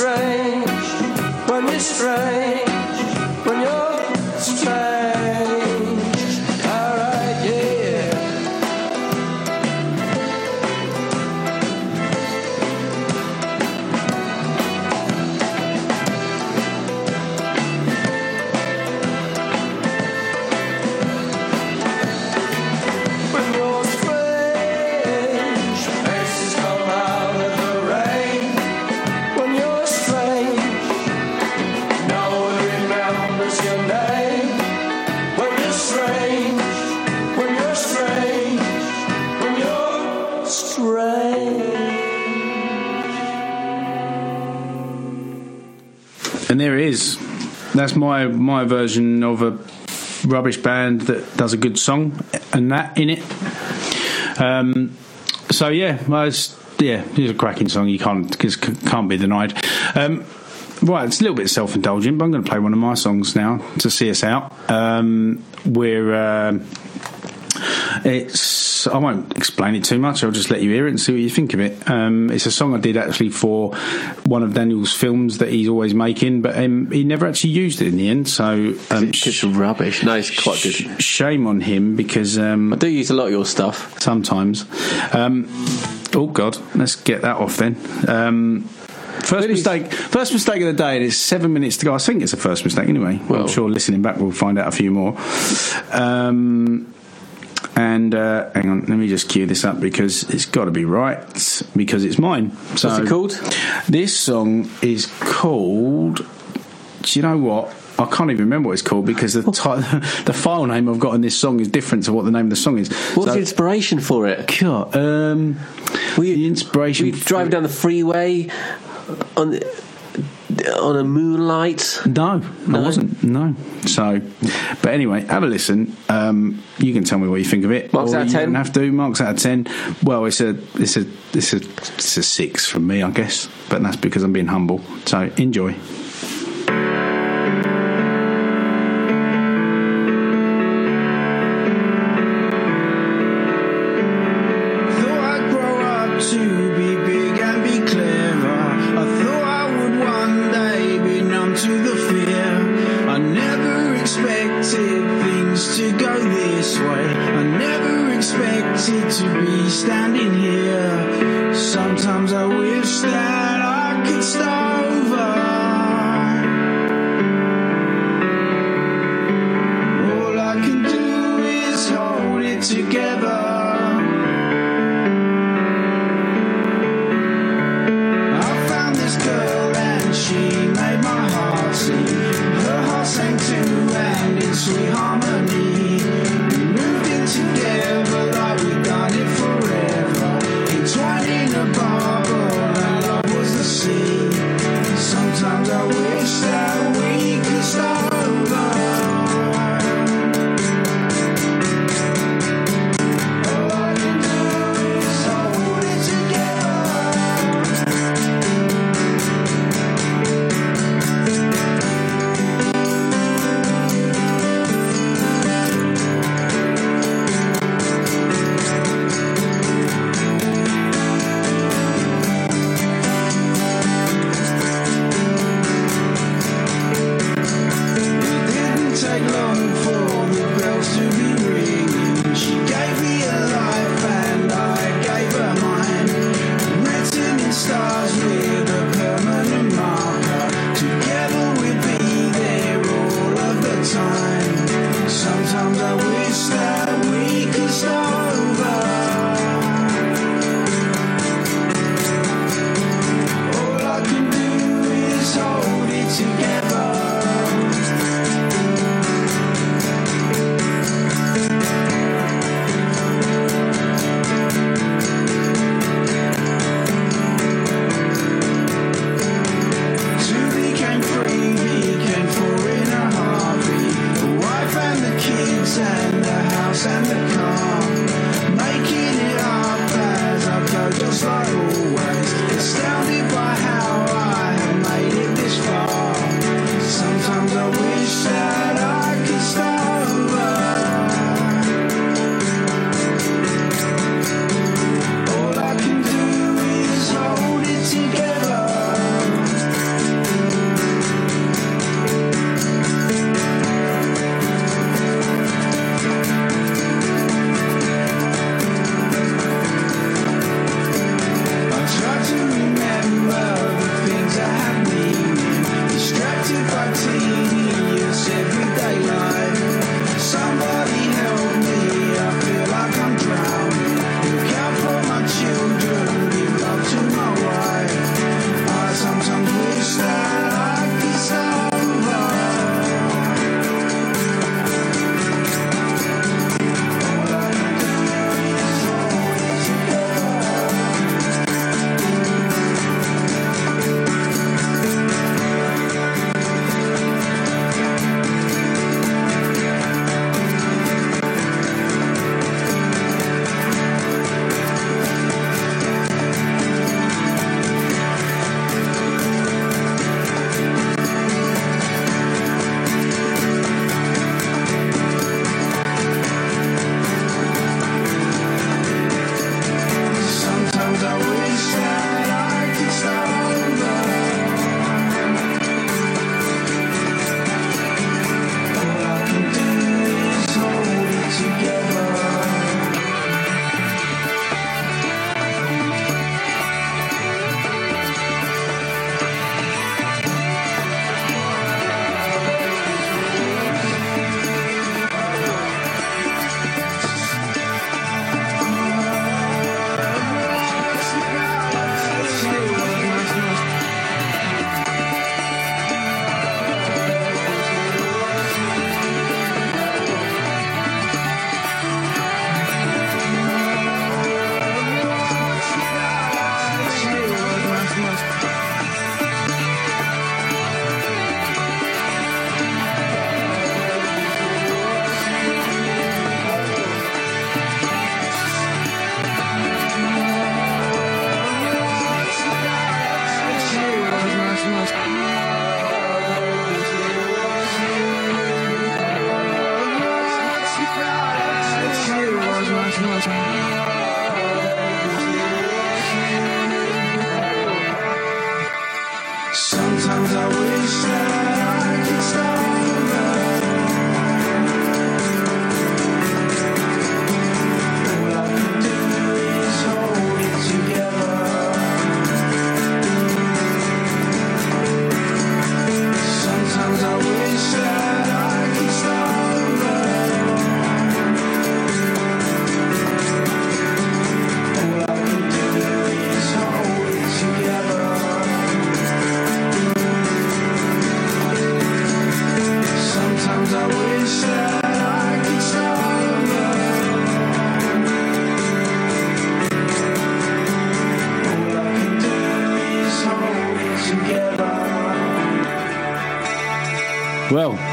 strange. When you're strange. That's my my version of a rubbish band that does a good song and that in it. Um, so yeah, well, it's, yeah, it's a cracking song. You can't can't be denied. Um, right, it's a little bit self indulgent, but I'm going to play one of my songs now to see us out. Um, we're. Uh, it's. I won't explain it too much. I'll just let you hear it and see what you think of it. Um, it's a song I did actually for one of Daniel's films that he's always making, but um, he never actually used it in the end. So um, It's rubbish. No, it's quite good. shame on him because um, I do use a lot of your stuff sometimes. Um, oh God, let's get that off then. Um, First mistake, first mistake of the day, and it's seven minutes to go. I think it's a first mistake anyway. Well, I'm sure listening back we'll find out a few more. Um, and uh, hang on, let me just cue this up because it's got to be right because it's mine. So What's it called? This song is called. Do you know what? I can't even remember what it's called because the the file name I've got in this song is different to what the name of the song is. What's the inspiration for it? God, um, the inspiration. Were you driving down the freeway on on a moonlight? No, I wasn't. No. So, but anyway, have a listen. Um, you can tell me what you think of it. Marks Or out of 10? don't have to. Marks out of ten. Well, it's a it's a it's a it's a six from me, I guess. But that's because I'm being humble. So enjoy.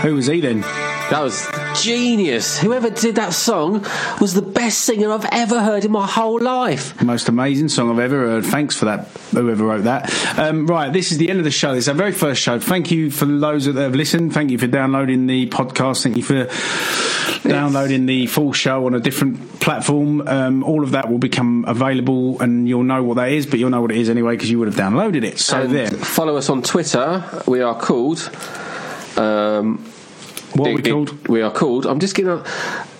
Who was he then? That was genius. Whoever did that song was the best singer I've ever heard in my whole life. Most amazing song I've ever heard. Thanks for that, whoever wrote that. Um, right, this is the end of the show. This is our very first show. Thank you for those that have listened. Thank you for downloading the podcast. Thank you for downloading the full show on a different platform. Um, all of that will become available, and you'll know what that is. But you'll know what it is anyway because you would have downloaded it. So And there. Follow us on Twitter. We are called. Um, what are we called? We are called. I'm just getting up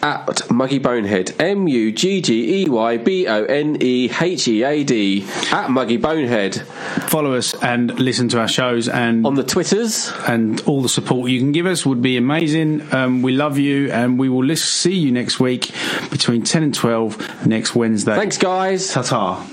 at Muggey Bonehead. M U G G E Y B O N E H E A D at Muggey Bonehead. Follow us and listen to our shows and on the Twitters and all the support you can give us would be amazing. Um, we love you, and we will lis- see you next week between ten and twelve next Wednesday. Thanks, guys. Ta ta.